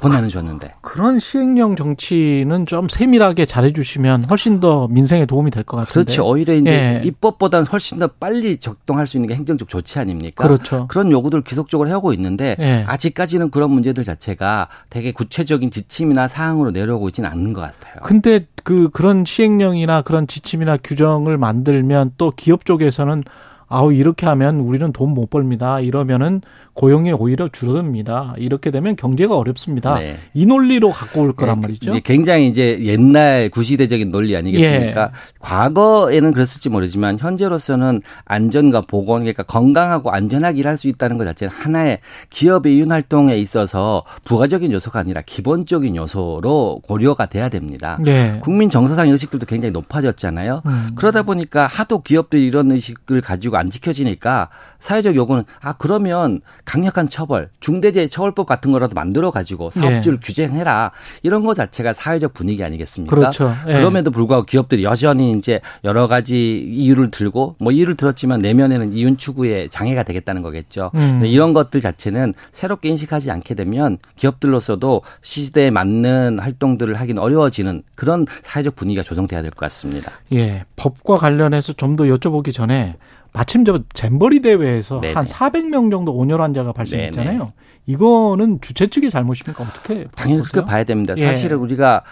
권한을 줬는데. 그런 시행령 정치는 좀 세밀하게 잘해주시면 훨씬 더 민생에 도움이 될 것 같은데. 그렇죠. 오히려 이제 예. 입법보다는 훨씬 더 빨리 적동할 수 있는 게 행정적 조치 아닙니까? 그렇죠. 그런 요구들을 지속적으로 하고 있는데 예. 아직까지는 그런 문제들 자체가 되게 구체적인 지침이나 사항으로 내려오고 있지는 않는 것 같아요. 근데 그 그런 시행령이나 그런 지침이나 규정을 만들면 또 기업 쪽에서는 아우 이렇게 하면 우리는 돈 못 벌입니다. 이러면은 고용이 오히려 줄어듭니다. 이렇게 되면 경제가 어렵습니다. 네. 이 논리로 갖고 올 거란 네, 말이죠. 이제 굉장히 이제 옛날 구시대적인 논리 아니겠습니까? 예. 과거에는 그랬을지 모르지만 현재로서는 안전과 보건 그러니까 건강하고 안전하게 일할 수 있다는 것 자체는 하나의 기업의 이윤 활동에 있어서 부가적인 요소가 아니라 기본적인 요소로 고려가 돼야 됩니다. 예. 국민 정서상 의식들도 굉장히 높아졌잖아요. 음. 그러다 보니까 하도 기업들이 이런 의식을 가지고 안 지켜지니까 사회적 요구는 아 그러면 강력한 처벌, 중대재해 처벌법 같은 거라도 만들어 가지고 사업주를 예. 규제해라 이런 거 자체가 사회적 분위기 아니겠습니까? 그렇죠. 예. 그럼에도 불구하고 기업들이 여전히 이제 여러 가지 이유를 들고 뭐 이유를 들었지만 내면에는 이윤 추구에 장애가 되겠다는 거겠죠. 음. 이런 것들 자체는 새롭게 인식하지 않게 되면 기업들로서도 시대에 맞는 활동들을 하긴 어려워지는 그런 사회적 분위기가 조성돼야 될 것 같습니다. 예, 법과 관련해서 좀 더 여쭤보기 전에 마침 저 잼버리 대회에서 네네. 한 400명 정도 온열 환자가 발생했잖아요. 네네. 이거는 주최 측의 잘못입니까? 어떻게 당연히 그렇게 봐야 됩니다. 예. 사실은 우리가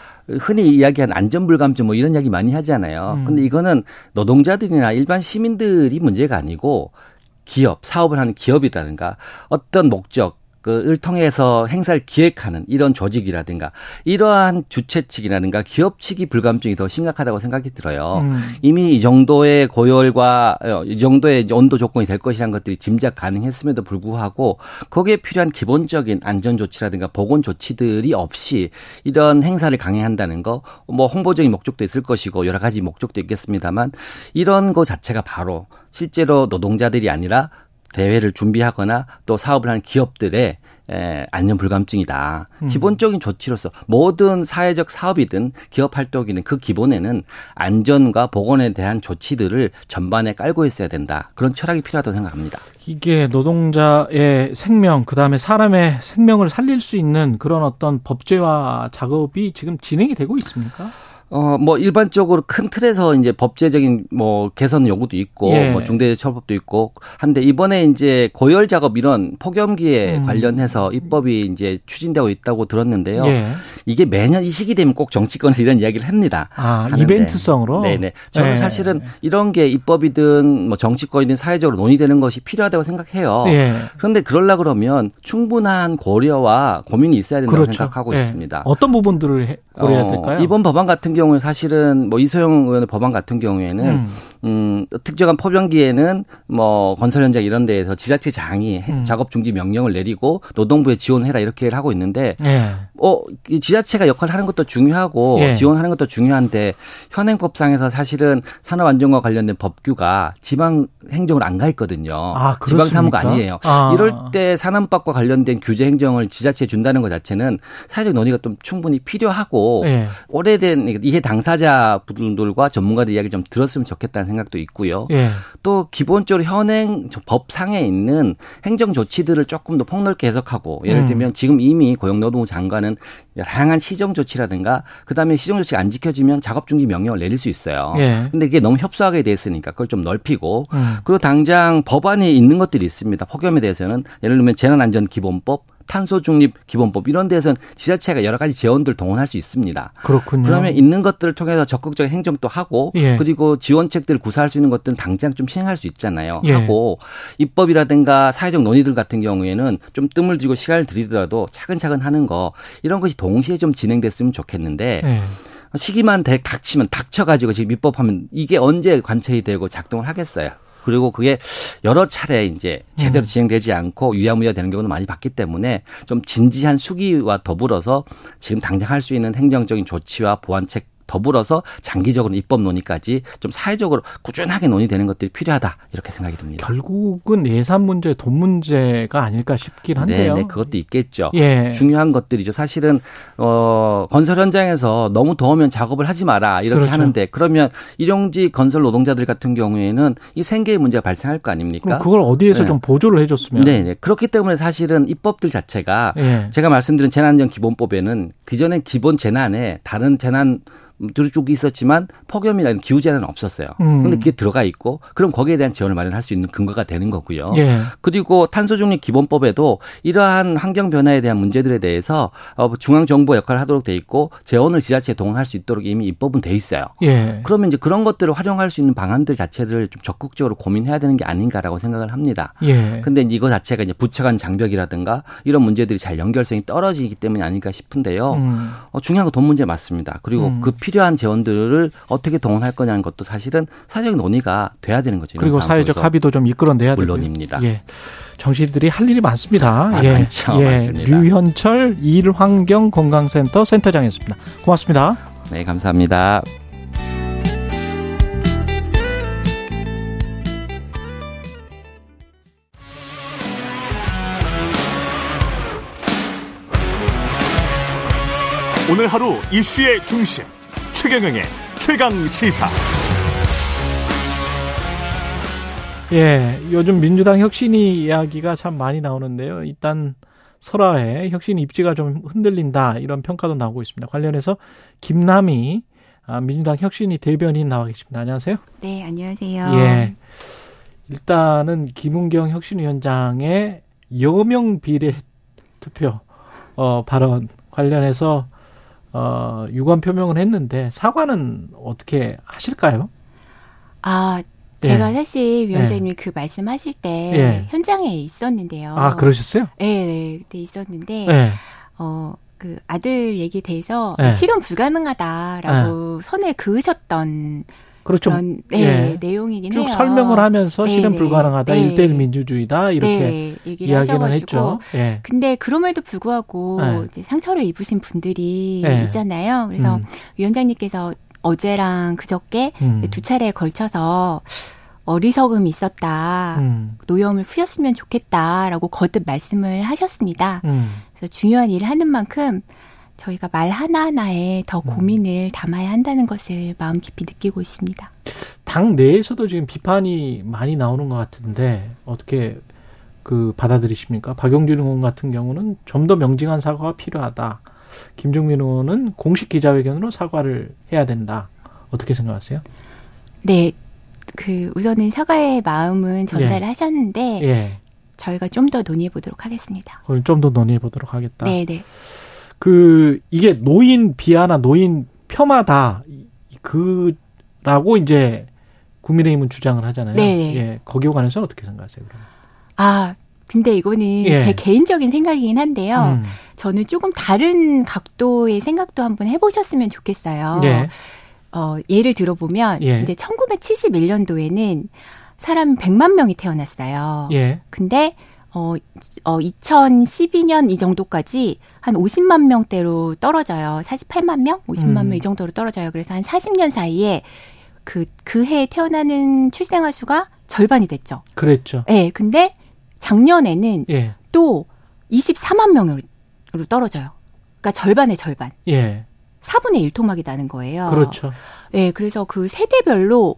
흔히 이야기한 안전불감증 뭐 이런 이야기 많이 하잖아요. 음. 근데 이거는 노동자들이나 일반 시민들이 문제가 아니고 기업, 사업을 하는 기업이라든가 어떤 목적 그을 통해서 행사를 기획하는 이런 조직이라든가 이러한 주최 측이라든가 기업 측이 불감증이 더 심각하다고 생각이 들어요. 음. 이미 이 정도의 고열과 어, 이 정도의 온도 조건이 될 것이라는 것들이 짐작 가능했음에도 불구하고 거기에 필요한 기본적인 안전 조치라든가 보건 조치들이 없이 이런 행사를 강행한다는 거 뭐 홍보적인 목적도 있을 것이고 여러 가지 목적도 있겠습니다만 이런 거 자체가 바로 실제로 노동자들이 아니라 대회를 준비하거나 또 사업을 하는 기업들의 에, 안전 불감증이다. 음. 기본적인 조치로서 모든 사회적 사업이든 기업 활동이든 그 기본에는 안전과 보건에 대한 조치들을 전반에 깔고 있어야 된다. 그런 철학이 필요하다고 생각합니다. 이게 노동자의 생명, 그 다음에 사람의 생명을 살릴 수 있는 그런 어떤 법제화 작업이 지금 진행이 되고 있습니까? 어, 뭐, 일반적으로 큰 틀에서 이제 법제적인 뭐, 개선 요구도 있고, 예. 뭐, 중대처벌법도 있고, 한데, 이번에 이제 고열 작업 이런 폭염기에 음. 관련해서 입법이 이제 추진되고 있다고 들었는데요. 예. 이게 매년 이 시기 되면 꼭 정치권에서 이런 이야기를 합니다. 아, 하는데. 이벤트성으로? 네네. 저는 예. 사실은 이런 게 입법이든 뭐 정치권이든 사회적으로 논의되는 것이 필요하다고 생각해요. 예. 그런데 그럴라 그러면 충분한 고려와 고민이 있어야 된다고 그렇죠. 생각하고 예. 있습니다. 어떤 부분들을 고려해야 어, 될까요? 이번 법안 같은 경우에 사실은 뭐 이소영 의원의 법안 같은 경우에는 음. 음, 특정한 포병기에는 뭐 건설 현장 이런 데에서 지자체장이 음. 작업 중지 명령을 내리고 노동부에 지원해라 이렇게 하고 있는데 예. 어, 지자체가 역할을 하는 것도 중요하고 예. 지원하는 것도 중요한데 현행법상에서 사실은 산업 안전과 관련된 법규가 지방 행정으로 안가 있거든요. 아, 지방 사무가 아니에요. 아. 이럴 때 산업법과 관련된 규제 행정을 지자체에 준다는 것 자체는 사회적 논의가 좀 충분히 필요하고 예. 오래된 이해 당사자 분들과 전문가들 이야기 좀 들었으면 좋겠다는 생각 도 있고요. 예. 또 기본적으로 현행 법상에 있는 행정 조치들을 조금 더 폭넓게 해석하고 예를 음. 들면 음. 지금 이미 고용노동부 장관은 다양한 시정 조치라든가 그다음에 시정 조치가 안 지켜지면 작업 중지 명령을 내릴 수 있어요. 예. 근데 이게 너무 협소하게 됐으니까 그걸 좀 넓히고 음. 그리고 당장 법안이 있는 것들이 있습니다. 폭염에 대해서는 예를 들면 재난안전기본법 탄소 중립 기본법 이런 데서는 지자체가 여러 가지 재원들 동원할 수 있습니다. 그렇군요. 그러면 있는 것들을 통해서 적극적인 행정도 하고 예. 그리고 지원책들을 구사할 수 있는 것들은 당장 좀 시행할 수 있잖아요. 예. 하고 입법이라든가 사회적 논의들 같은 경우에는 좀 뜸을 들이고 시간을 들이더라도 차근차근 하는 거 이런 것이 동시에 좀 진행됐으면 좋겠는데 예. 시기만 닥치면 닥쳐가지고 지금 입법하면 이게 언제 관철이 되고 작동을 하겠어요. 그리고 그게 여러 차례 이제 제대로 음. 진행되지 않고 유야무야 되는 경우도 많이 봤기 때문에 좀 진지한 수기와 더불어서 지금 당장 할 수 있는 행정적인 조치와 보완책 더불어서 장기적으로 입법 논의까지 좀 사회적으로 꾸준하게 논의되는 것들이 필요하다 이렇게 생각이 듭니다. 결국은 예산 문제, 돈 문제가 아닐까 싶긴 한데요. 네, 네 그것도 있겠죠. 예. 중요한 것들이죠. 사실은 어 건설 현장에서 너무 더우면 작업을 하지 마라 이렇게 그렇죠. 하는데 그러면 일용직 건설 노동자들 같은 경우에는 이 생계의 문제가 발생할 거 아닙니까? 그걸 어디에서 네. 좀 보조를 해줬으면. 네, 네. 그렇기 때문에 사실은 입법들 자체가 예. 제가 말씀드린 재난안전 기본법에는 그 전에 기본 재난에 다른 재난 쭉 있었지만 폭염이라는 기후재난은 없었어요. 음. 그런데 그게 들어가 있고 그럼 거기에 대한 지원을 마련할 수 있는 근거가 되는 거고요. 예. 그리고 탄소중립 기본법에도 이러한 환경 변화에 대한 문제들에 대해서 어, 중앙 정부 역할을 하도록 돼 있고 재원을 지자체에 동원할 수 있도록 이미 입법은 돼 있어요. 예. 그러면 이제 그런 것들을 활용할 수 있는 방안들 자체를 좀 적극적으로 고민해야 되는 게 아닌가라고 생각을 합니다. 예. 근데 이제 이거 자체가 이제 부처 간 장벽이라든가 이런 문제들이 잘 연결성이 떨어지기 때문이 아닐까 싶은데요. 음. 어, 중요한 건 돈 문제 맞습니다. 그리고 음. 그 필요한 재원들을 어떻게 동원할 거냐는 것도 사실은 사회적 논의가 돼야 되는 거죠. 그리고 사회적 합의도 좀 이끌어내야 되고 물론입니다. 예. 정치인들이 할 일이 많습니다. 아, 예. 많죠. 예. 맞습니다. 류현철 일환경 건강센터 센터장이었습니다. 고맙습니다. 네, 감사합니다. 오늘 하루 이슈의 중심 최경영의 최강 시사. 예, 요즘 민주당 혁신이 이야기가 참 많이 나오는데요. 일단 설화에 혁신 입지가 좀 흔들린다 이런 평가도 나오고 있습니다. 관련해서 김남희 아, 민주당 혁신이 대변인 나와 계십니다. 안녕하세요. 네, 안녕하세요. 예. 일단은 김은경 혁신위원장의 여명 비례 투표 어, 발언 관련해서 어, 유감 표명을 했는데 사과는 어떻게 하실까요? 아, 제가 사실 위원장님이 예. 그 말씀하실 때 예. 현장에 있었는데요. 아 그러셨어요? 네, 네 그때 있었는데 어. 그 아들 얘기에 대해서 실현 불가능하다라고 선을 그으셨던 그렇죠. 그런 네, 예. 내용이긴 쭉 해요. 설명을 하면서 네, 실현 네. 불가능하다, 네. 일대일 민주주의다 이렇게 네, 얘기를 이야기는 했죠. 예. 근데 그럼에도 불구하고 네. 이제 상처를 입으신 분들이 네. 있잖아요. 그래서 음. 위원장님께서 어제랑 그저께 음. 두 차례에 걸쳐서 어리석음이 있었다. 음. 노여움을 푸셨으면 좋겠다라고 거듭 말씀을 하셨습니다. 음. 그래서 중요한 일을 하는 만큼 저희가 말 하나하나에 더 음. 고민을 담아야 한다는 것을 마음 깊이 느끼고 있습니다. 당 내에서도 지금 비판이 많이 나오는 것 같은데 어떻게 그 받아들이십니까? 박용진 의원 같은 경우는 좀 더 명징한 사과가 필요하다. 김종민 의원은 공식 기자회견으로 사과를 해야 된다. 어떻게 생각하세요? 네, 그 우선은 사과의 마음은 전달을 예. 하셨는데 예. 저희가 좀 더 논의해 보도록 하겠습니다. 좀더 논의해 보도록 하겠다. 네, 네. 그 이게 노인 비하나 노인 폄하다 그라고 이제 국민의힘은 주장을 하잖아요. 네. 예, 거기에 관해서는 어떻게 생각하세요? 그럼? 아 근데 이거는 예. 제 개인적인 생각이긴 한데요. 음. 저는 조금 다른 각도의 생각도 한번 해보셨으면 좋겠어요. 예. 어, 예를 들어보면 예. 이제 1971년도에는 사람 100만 명이 태어났어요. 예. 근데 어, 어 2012년 이 정도까지 한 50만 명대로 떨어져요. 48만 명, 50만 음. 명이 정도로 떨어져요. 그래서 한 40년 사이에 그, 그 해에 태어나는 출생아 수가 절반이 됐죠. 그랬죠. 예. 네, 근데 작년에는 예. 또 24만 명으로 떨어져요. 그러니까 절반의 절반. 예. 4분의 1 토막이 나는 거예요. 그렇죠. 예, 네, 그래서 그 세대별로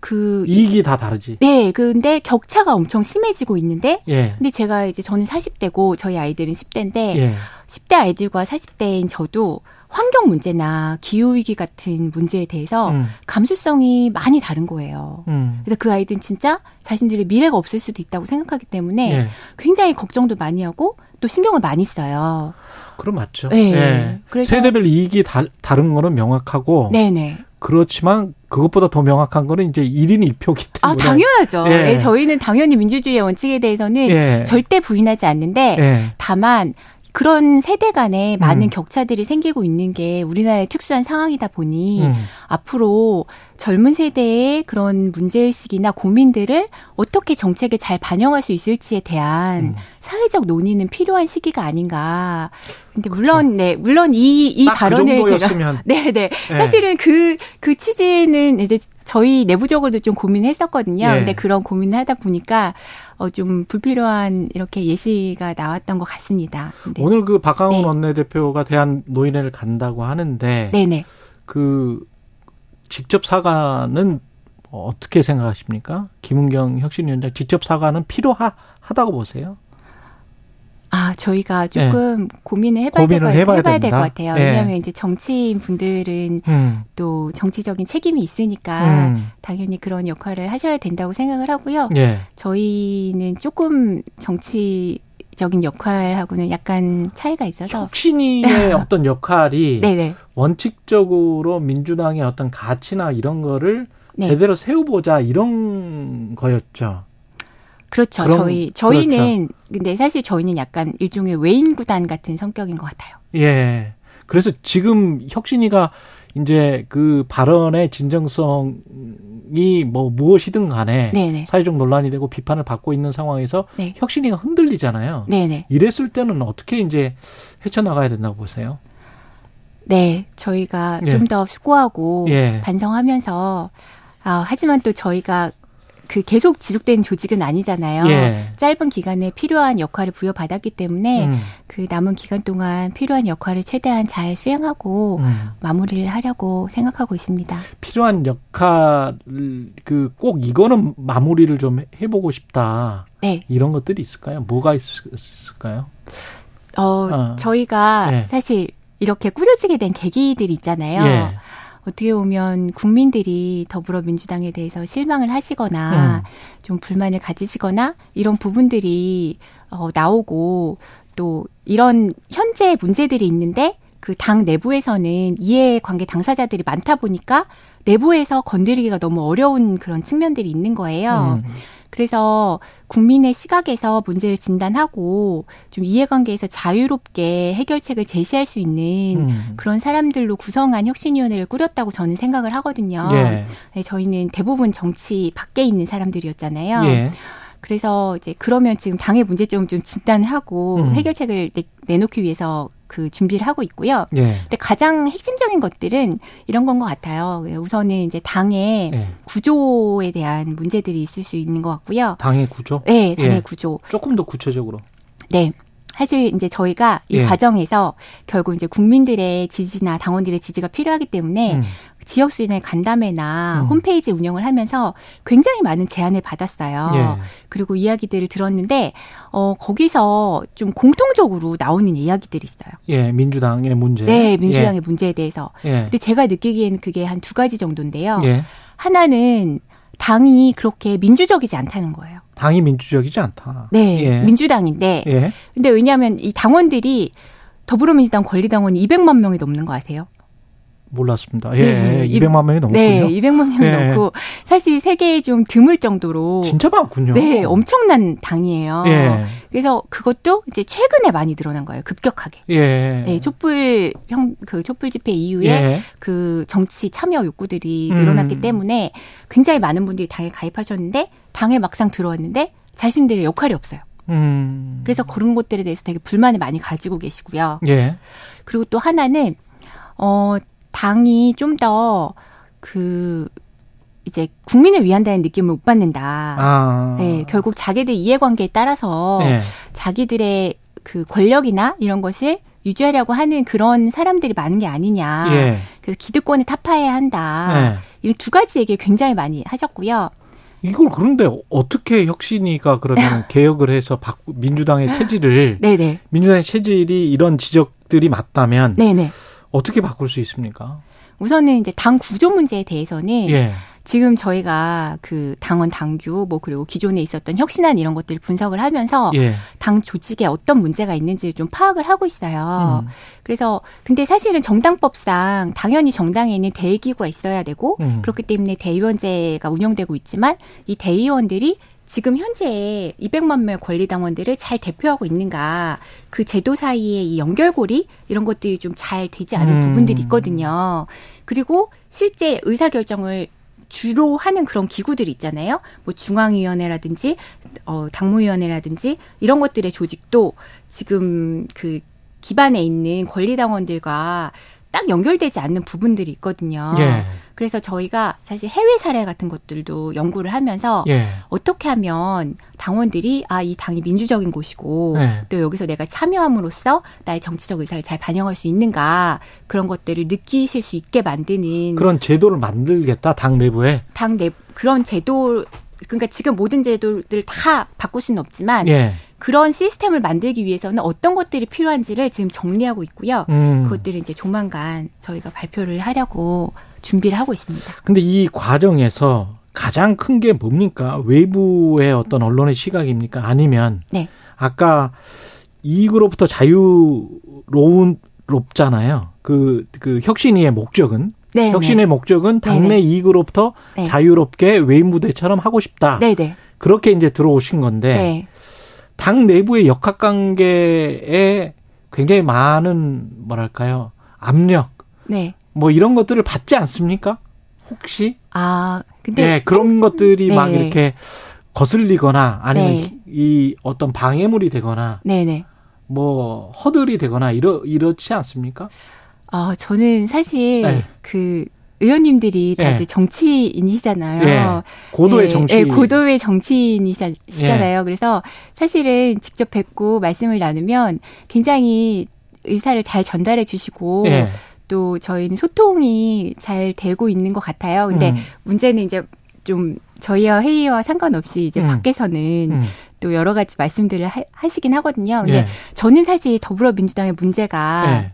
그 이익이 다 다르지. 네, 근데 격차가 엄청 심해지고 있는데, 예. 근데 제가 이제 저는 40대고 저희 아이들은 10대인데, 예. 10대 아이들과 40대인 저도 환경 문제나 기후 위기 같은 문제에 대해서 음. 감수성이 많이 다른 거예요. 음. 그래서 그 아이들은 진짜 자신들의 미래가 없을 수도 있다고 생각하기 때문에 예. 굉장히 걱정도 많이 하고 또 신경을 많이 써요. 그럼 맞죠. 네. 네. 그래서 세대별 이익이 다, 다른 거는 명확하고. 네네. 그렇지만 그것보다 더 명확한 거는 이제 1인 1표기 아, 때문에. 아, 당연하죠. 예. 네, 저희는 당연히 민주주의의 원칙에 대해서는 예. 절대 부인하지 않는데 예. 다만 그런 세대 간에 많은 음. 격차들이 생기고 있는 게 우리나라의 특수한 상황이다 보니 음. 앞으로 젊은 세대의 그런 문제의식이나 고민들을 어떻게 정책에 잘 반영할 수 있을지에 대한 음. 사회적 논의는 필요한 시기가 아닌가. 근데 그렇죠. 물론, 네, 물론 이, 이그 발언을 그 제가. 네네. 네. 사실은 그, 그 취지는 이제 저희 내부적으로도 좀 고민했었거든요. 을 예. 근데 그런 고민을 하다 보니까 어, 좀 불필요한 이렇게 예시가 나왔던 것 같습니다. 네. 오늘 그 박강훈 네. 원내대표가 대한 노인회를 간다고 하는데 네네. 그 직접 사과는 어떻게 생각하십니까? 김은경 혁신위원장 직접 사과는 필요하다고 보세요? 아, 저희가 조금 네. 고민을 해봐야, 고민을 될, 해봐야, 될 것 같아요. 네. 왜냐하면 이제 정치인 분들은 음. 또 정치적인 책임이 있으니까 음. 당연히 그런 역할을 하셔야 된다고 생각을 하고요. 네. 저희는 조금 정치 적인 역할하고는 약간 차이가 있어서 혁신이의 어떤 역할이. 원칙적으로 민주당의 어떤 가치나 이런 거를 네. 제대로 세워보자 이런 거였죠. 그렇죠. 그럼, 저희 저희는 그렇죠. 근데 사실 저희는 약간 일종의 외인 구단 같은 성격인 것 같아요. 예. 그래서 지금 혁신이가 이제 그 발언의 진정성이 뭐 무엇이든 간에 네네. 사회적 논란이 되고 비판을 받고 있는 상황에서 네. 혁신이가 흔들리잖아요. 네네. 이랬을 때는 어떻게 이제 헤쳐나가야 된다고 보세요? 네, 저희가 예. 좀더 수고하고 예. 반성하면서 아, 하지만 또 저희가 그 계속 지속되는 조직은 아니잖아요. 예. 짧은 기간에 필요한 역할을 부여받았기 때문에 음. 그 남은 기간 동안 필요한 역할을 최대한 잘 수행하고 음. 마무리를 하려고 생각하고 있습니다. 필요한 역할 그 꼭 이거는 마무리를 좀 해보고 싶다. 네. 이런 것들이 있을까요? 뭐가 있을까요? 어, 어. 저희가 네. 사실 이렇게 꾸려지게 된 계기들이 있잖아요. 예. 어떻게 보면 국민들이 더불어민주당에 대해서 실망을 하시거나 음. 좀 불만을 가지시거나 이런 부분들이 어, 나오고 또 이런 현재 문제들이 있는데 그 당 내부에서는 이해관계 당사자들이 많다 보니까 내부에서 건드리기가 너무 어려운 그런 측면들이 있는 거예요. 음. 그래서 국민의 시각에서 문제를 진단하고 좀 이해관계에서 자유롭게 해결책을 제시할 수 있는 음. 그런 사람들로 구성한 혁신위원회를 꾸렸다고 저는 생각을 하거든요. 예. 네, 저희는 대부분 정치 밖에 있는 사람들이었잖아요. 예. 그래서 이제 그러면 지금 당의 문제점을 좀 진단하고 음. 해결책을 내, 놓기 위해서 그 준비를 하고 있고요. 예. 근데 가장 핵심적인 것들은 이런 건 것 같아요. 우선은 이제 당의 예. 구조에 대한 문제들이 있을 수 있는 것 같고요. 당의 구조? 네, 당의 예. 구조. 조금 더 구체적으로. 네. 사실 이제 저희가 이 예. 과정에서 결국 이제 국민들의 지지나 당원들의 지지가 필요하기 때문에 음. 지역 수련회 간담회나 음. 홈페이지 운영을 하면서 굉장히 많은 제안을 받았어요. 예. 그리고 이야기들을 들었는데 어 거기서 좀 공통적으로 나오는 이야기들이 있어요. 예, 민주당의 문제. 네, 민주당의 예. 문제에 대해서. 예. 근데 제가 느끼기에는 그게 한 두 가지 정도인데요. 예. 하나는 당이 그렇게 민주적이지 않다는 거예요. 당이 민주적이지 않다. 네, 예. 민주당인데. 예. 근데 왜냐하면 이 당원들이 더불어민주당 권리당원이 200만 명이 넘는 거 아세요? 몰랐습니다. 예, 네, 200만 명이 넘군요. 네, 200만 명이 예. 넘고 사실 세계에 좀 드물 정도로 진짜 많군요. 네, 엄청난 당이에요. 예. 그래서 그것도 이제 최근에 많이 늘어난 거예요. 급격하게. 예. 네, 촛불 형 그 촛불 집회 이후에 예. 그 정치 참여 욕구들이 늘어났기 음. 때문에 굉장히 많은 분들이 당에 가입하셨는데 당에 막상 들어왔는데 자신들의 역할이 없어요. 음. 그래서 그런 것들에 대해서 되게 불만을 많이 가지고 계시고요. 예. 그리고 또 하나는 어 당이 좀 더 그 이제 국민을 위한다는 느낌을 못 받는다. 아. 네, 결국 자기들 이해관계에 따라서 네. 자기들의 그 권력이나 이런 것을 유지하려고 하는 그런 사람들이 많은 게 아니냐. 예. 그래서 기득권을 타파해야 한다. 네. 이런 두 가지 얘기를 굉장히 많이 하셨고요. 이걸 그런데 어떻게 혁신이가 그러면 개혁을 해서 바꾸 민주당의 체질을 네네. 민주당의 체질이 이런 지적들이 맞다면 네네. 어떻게 바꿀 수 있습니까? 우선은 이제 당 구조 문제에 대해서는 예. 지금 저희가 그 당원 당규 뭐 그리고 기존에 있었던 혁신안 이런 것들을 분석을 하면서 예. 당 조직에 어떤 문제가 있는지를 좀 파악을 하고 있어요. 음. 그래서 근데 사실은 정당법상 당연히 정당에는 대의기구가 있어야 되고 음. 그렇기 때문에 대의원제가 운영되고 있지만 이 대의원들이 지금 현재 200만 명의 권리당원들을 잘 대표하고 있는가 그 제도 사이의 이 연결고리 이런 것들이 좀 잘 되지 않은 음. 부분들이 있거든요. 그리고 실제 의사 결정을 주로 하는 그런 기구들이 있잖아요. 뭐 중앙위원회라든지 어 당무위원회라든지 이런 것들의 조직도 지금 그 기반에 있는 권리당원들과 딱 연결되지 않는 부분들이 있거든요. 예. 그래서 저희가 사실 해외 사례 같은 것들도 연구를 하면서 예. 어떻게 하면 당원들이 아 이 당이 민주적인 곳이고 예. 또 여기서 내가 참여함으로써 나의 정치적 의사를 잘 반영할 수 있는가 그런 것들을 느끼실 수 있게 만드는 그런 제도를 만들겠다 당 내부에 당 내 그런 제도 그러니까 지금 모든 제도를 다 바꿀 수는 없지만 예. 그런 시스템을 만들기 위해서는 어떤 것들이 필요한지를 지금 정리하고 있고요. 음. 그것들을 이제 조만간 저희가 발표를 하려고 준비를 하고 있습니다. 근데 이 과정에서 가장 큰 게 뭡니까? 외부의 어떤 언론의 시각입니까? 아니면 네. 아까 이익으로부터 자유로운 롭잖아요. 그, 그 혁신위의 목적은 네, 혁신의 네. 목적은 당내 네, 네. 이익으로부터 네. 자유롭게 외인 부대처럼 하고 싶다. 네, 네. 그렇게 이제 들어오신 건데 네. 당 내부의 역학 관계에 굉장히 많은 뭐랄까요 압력, 네. 뭐 이런 것들을 받지 않습니까? 혹시? 아, 근데 네, 그런 생... 것들이 네. 막 이렇게 거슬리거나 아니면 네. 이 어떤 방해물이 되거나 네네. 네. 뭐 허들이 되거나 이러 이렇지 않습니까? 아, 저는 사실 네. 그 의원님들이 다들 네. 정치인이시잖아요. 네. 고도의 네, 정치. 네, 고도의 정치인이시잖아요. 그래서 사실은 직접 뵙고 말씀을 나누면 굉장히 의사를 잘 전달해 주시고 또 저희는 소통이 잘 되고 있는 것 같아요. 근데 음. 문제는 이제 좀 저희와 회의와 상관없이 이제 음. 밖에서는 음. 또 여러 가지 말씀들을 하, 시긴 하거든요. 근데 예. 저는 사실 더불어민주당의 문제가 예.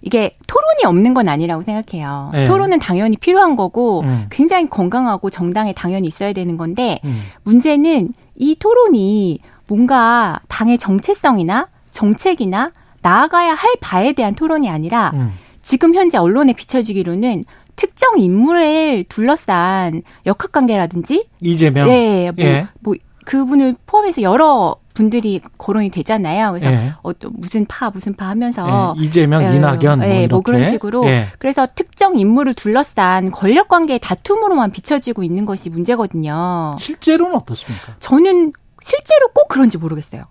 이게 토론이 없는 건 아니라고 생각해요. 예. 토론은 당연히 필요한 거고 음. 굉장히 건강하고 정당에 당연히 있어야 되는 건데 음. 문제는 이 토론이 뭔가 당의 정체성이나 정책이나 나아가야 할 바에 대한 토론이 아니라 음. 지금 현재 언론에 비춰지기로는 특정 인물을 둘러싼 역학 관계라든지 이재명 네, 뭐, 예. 뭐 그분을 포함해서 여러 분들이 거론이 되잖아요. 그래서 예. 어떤 무슨 파 무슨 파 하면서 예. 이재명, 예. 이낙연 뭐, 예. 뭐, 그런 식으로 예. 그래서 특정 인물을 둘러싼 권력 관계의 다툼으로만 비춰지고 있는 것이 문제거든요. 실제로는 어떻습니까? 저는 실제로 꼭 그런지 모르겠어요.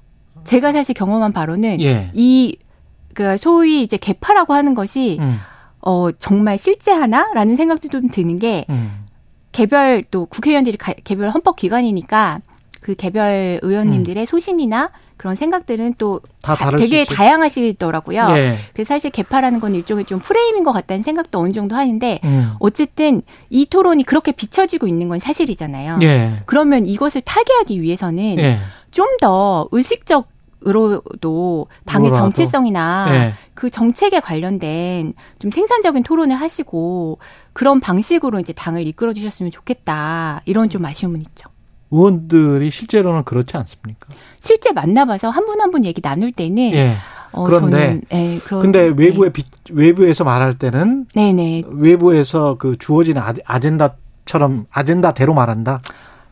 제가 사실 경험한 바로는 예. 이그 소위 이제 개파라고 하는 것이 음. 어 정말 실제 하나라는 생각도 좀 드는 게 음. 개별 또 국회의원들이 가, 개별 헌법 기관이니까 그 개별 의원님들의 음. 소신이나 그런 생각들은 또다 되게 다양하시더라고요. 예. 그래서 사실 개파라는 건 일종의 좀 프레임인 것 같다는 생각도 어느 정도 하는데 음. 어쨌든 이 토론이 그렇게 비춰지고 있는 건 사실이잖아요. 예. 그러면 이것을 타개하기 위해서는 예. 좀더 의식적 으로도 당의 뭐라도. 정체성이나 네. 그 정책에 관련된 좀 생산적인 토론을 하시고 그런 방식으로 이제 당을 이끌어 주셨으면 좋겠다. 이런 좀 아쉬움은 있죠. 의원들이 실제로는 그렇지 않습니까? 실제 만나봐서 한 분 한분 얘기 나눌 때는 예. 어, 그런데 저는, 네, 그런, 근데 외부에 네. 외부에서 말할 때는 네네. 외부에서 그 주어진 아젠다처럼 아젠다대로 말한다.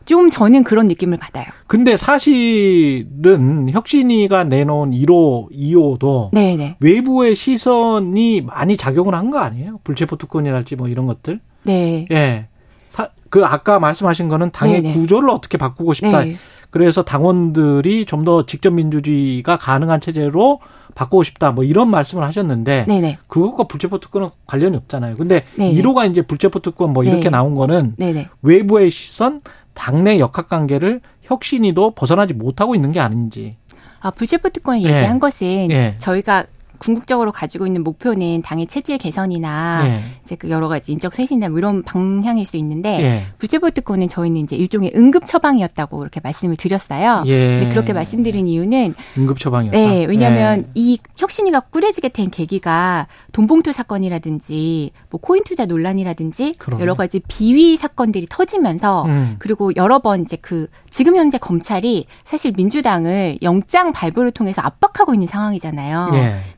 좀 저는 그런 느낌을 받아요. 근데 사실은 혁신이가 내놓은 1호, 2호도 네네. 외부의 시선이 많이 작용을 한 거 아니에요? 불체포 특권이랄지 뭐 이런 것들. 네. 예. 사, 그 아까 말씀하신 거는 당의 네네. 구조를 어떻게 바꾸고 싶다. 네. 그래서 당원들이 좀 더 직접 민주주의가 가능한 체제로 바꾸고 싶다. 뭐 이런 말씀을 하셨는데 네네. 그것과 불체포 특권은 관련이 없잖아요. 근데 네네. 1호가 이제 불체포 특권 뭐 이렇게 네. 나온 거는 네네. 외부의 시선, 당내 역학관계를 혁신이도 벗어나지 못하고 있는 게 아닌지. 아, 불체포 특권 얘기한 예. 것은 예. 저희가 궁극적으로 가지고 있는 목표는 당의 체질 개선이나 예. 이제 그 여러 가지 인적 쇄신이나 뭐 이런 방향일 수 있는데 예. 불체포 특권은 저희는 이제 일종의 응급 처방이었다고 그렇게 말씀을 드렸어요. 예. 근데 그렇게 말씀드린 이유는 응급 처방이었다. 네, 왜냐하면 예. 이 혁신위가 꾸려지게 된 계기가 돈봉투 사건이라든지 뭐 코인 투자 논란이라든지 그러네. 여러 가지 비위 사건들이 터지면서 음. 그리고 여러 번 이제 그 지금 현재 검찰이 사실 민주당을 영장 발부를 통해서 압박하고 있는 상황이잖아요.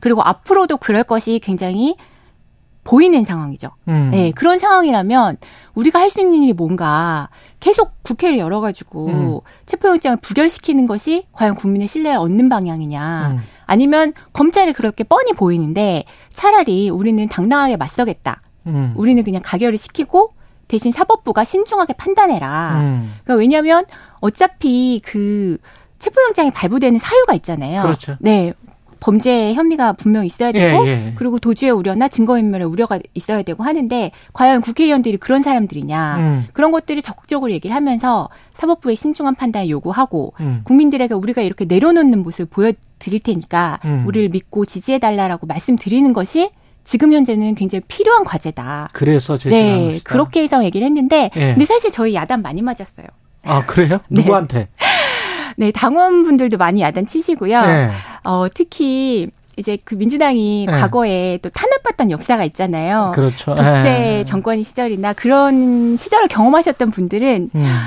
예. 그리고 앞으로도 그럴 것이 굉장히 보이는 상황이죠. 음. 네, 그런 상황이라면 우리가 할 수 있는 일이 뭔가 계속 국회를 열어가지고 음. 체포영장을 부결시키는 것이 과연 국민의 신뢰를 얻는 방향이냐. 음. 아니면 검찰이 그렇게 뻔히 보이는데 차라리 우리는 당당하게 맞서겠다. 음. 우리는 그냥 가결을 시키고 대신 사법부가 신중하게 판단해라. 음. 그러니까 왜냐하면 어차피 그 체포영장이 발부되는 사유가 있잖아요. 그렇죠. 네. 범죄 혐의가 분명히 있어야 되고 예, 예. 그리고 도주의 우려나 증거인멸의 우려가 있어야 되고 하는데 과연 국회의원들이 그런 사람들이냐 음. 그런 것들을 적극적으로 얘기를 하면서 사법부의 신중한 판단을 요구하고 음. 국민들에게 우리가 이렇게 내려놓는 모습을 보여드릴 테니까 음. 우리를 믿고 지지해달라고 말씀드리는 것이 지금 현재는 굉장히 필요한 과제다. 그래서 제시한 네, 것이다. 그렇게 해서 얘기를 했는데 예. 근데 사실 저희 야단 많이 맞았어요. 아 그래요? 네. 누구한테? 네, 당원분들도 많이 야단 치시고요. 네. 어, 특히 이제 그 민주당이 네. 과거에 또 탄압받던 역사가 있잖아요. 그렇죠. 독재 네. 정권 시절이나 그런 시절을 경험하셨던 분들은 음.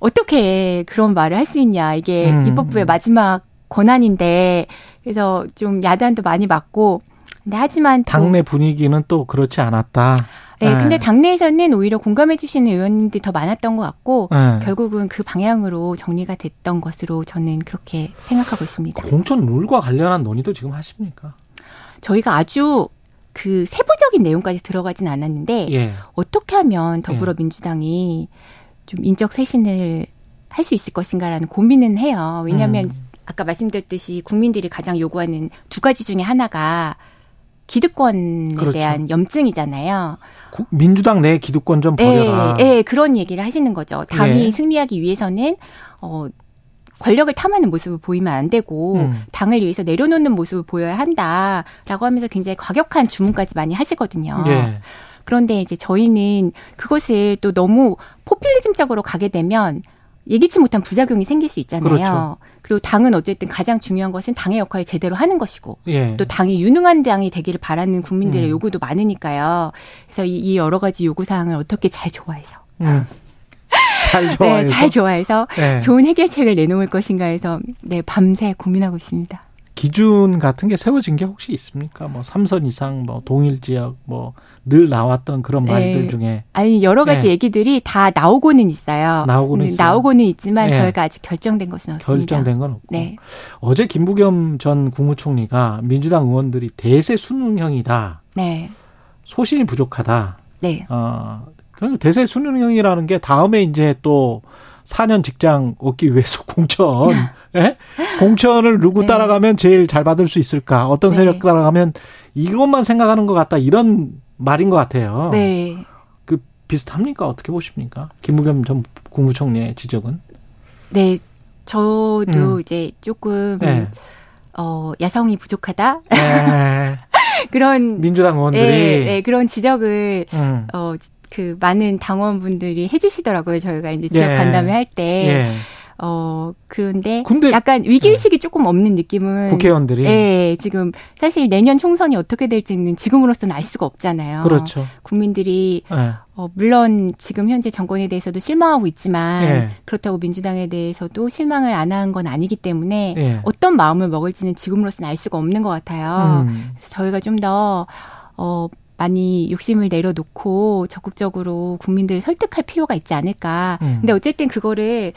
어떻게 그런 말을 할 수 있냐. 이게 음. 입법부의 마지막 권한인데 그래서 좀 야단도 많이 맞고 근데 하지만 당내 분위기는 또 그렇지 않았다. 네, 근데 당내에서는 오히려 공감해 주시는 의원님들이 더 많았던 것 같고 네. 결국은 그 방향으로 정리가 됐던 것으로 저는 그렇게 생각하고 있습니다. 공천 룰과 관련한 논의도 지금 하십니까? 저희가 아주 그 세부적인 내용까지 들어가진 않았는데 예. 어떻게 하면 더불어민주당이 좀 인적 쇄신을 할 수 있을 것인가라는 고민은 해요. 왜냐하면 음. 아까 말씀드렸듯이 국민들이 가장 요구하는 두 가지 중에 하나가 기득권에 그렇죠. 대한 염증이잖아요. 민주당 내 기득권 좀 버려라. 예, 예, 그런 얘기를 하시는 거죠. 당이 예. 승리하기 위해서는 어 권력을 탐하는 모습을 보이면 안 되고 음. 당을 위해서 내려놓는 모습을 보여야 한다라고 하면서 굉장히 과격한 주문까지 많이 하시거든요. 예. 그런데 이제 저희는 그것을 또 너무 포퓰리즘적으로 가게 되면 예기치 못한 부작용이 생길 수 있잖아요. 그렇죠. 그리고 당은 어쨌든 가장 중요한 것은 당의 역할을 제대로 하는 것이고 예. 또 당이 유능한 당이 되기를 바라는 국민들의 음. 요구도 많으니까요. 그래서 이, 이, 여러 가지 요구 사항을 어떻게 잘 좋아해서 음. 잘 좋아해서 네, 잘 좋아해서 네. 좋은 해결책을 내놓을 것인가 해서 네 밤새 고민하고 있습니다. 기준 같은 게 세워진 게 혹시 있습니까? 뭐 삼선 이상, 뭐 동일 지역, 뭐 늘 나왔던 그런 네. 말들 중에 아니 여러 가지 네. 얘기들이 다 나오고는 있어요. 나오고는 있어요. 나오고는 있지만 네. 저희가 아직 결정된 것은 없습니다. 결정된 건 없고. 네. 어제 김부겸 전 국무총리가 민주당 의원들이 대세 수능형이다. 네. 소신이 부족하다. 네. 어, 그 대세 수능형이라는 게 다음에 이제 또 4년 직장 얻기 위해서 공천 예? 공천을 누구 네. 따라가면 제일 잘 받을 수 있을까? 어떤 네. 세력 따라가면 이것만 생각하는 것 같다. 이런 말인 것 같아요. 네. 그 비슷합니까? 어떻게 보십니까? 김무겸 전 국무총리의 지적은? 네. 저도 음. 이제 조금 네. 어, 야성이 부족하다. 네. 그런 민주당 의원들이 네, 네, 그런 지적을 음. 어, 그 많은 당원분들이 해주시더라고요. 저희가 이제 지역 예. 간담회 할 때. 예. 어, 그런데 약간 위기의식이 네. 조금 없는 느낌은. 국회의원들이. 예, 지금 사실 내년 총선이 어떻게 될지는 지금으로서는 알 수가 없잖아요. 그렇죠. 국민들이, 네. 어, 물론 지금 현재 정권에 대해서도 실망하고 있지만 예. 그렇다고 민주당에 대해서도 실망을 안 한 건 아니기 때문에 예. 어떤 마음을 먹을지는 지금으로서는 알 수가 없는 것 같아요. 음. 그래서 저희가 좀 더, 어, 많이 욕심을 내려놓고 적극적으로 국민들을 설득할 필요가 있지 않을까. 음. 근데 어쨌든 그거를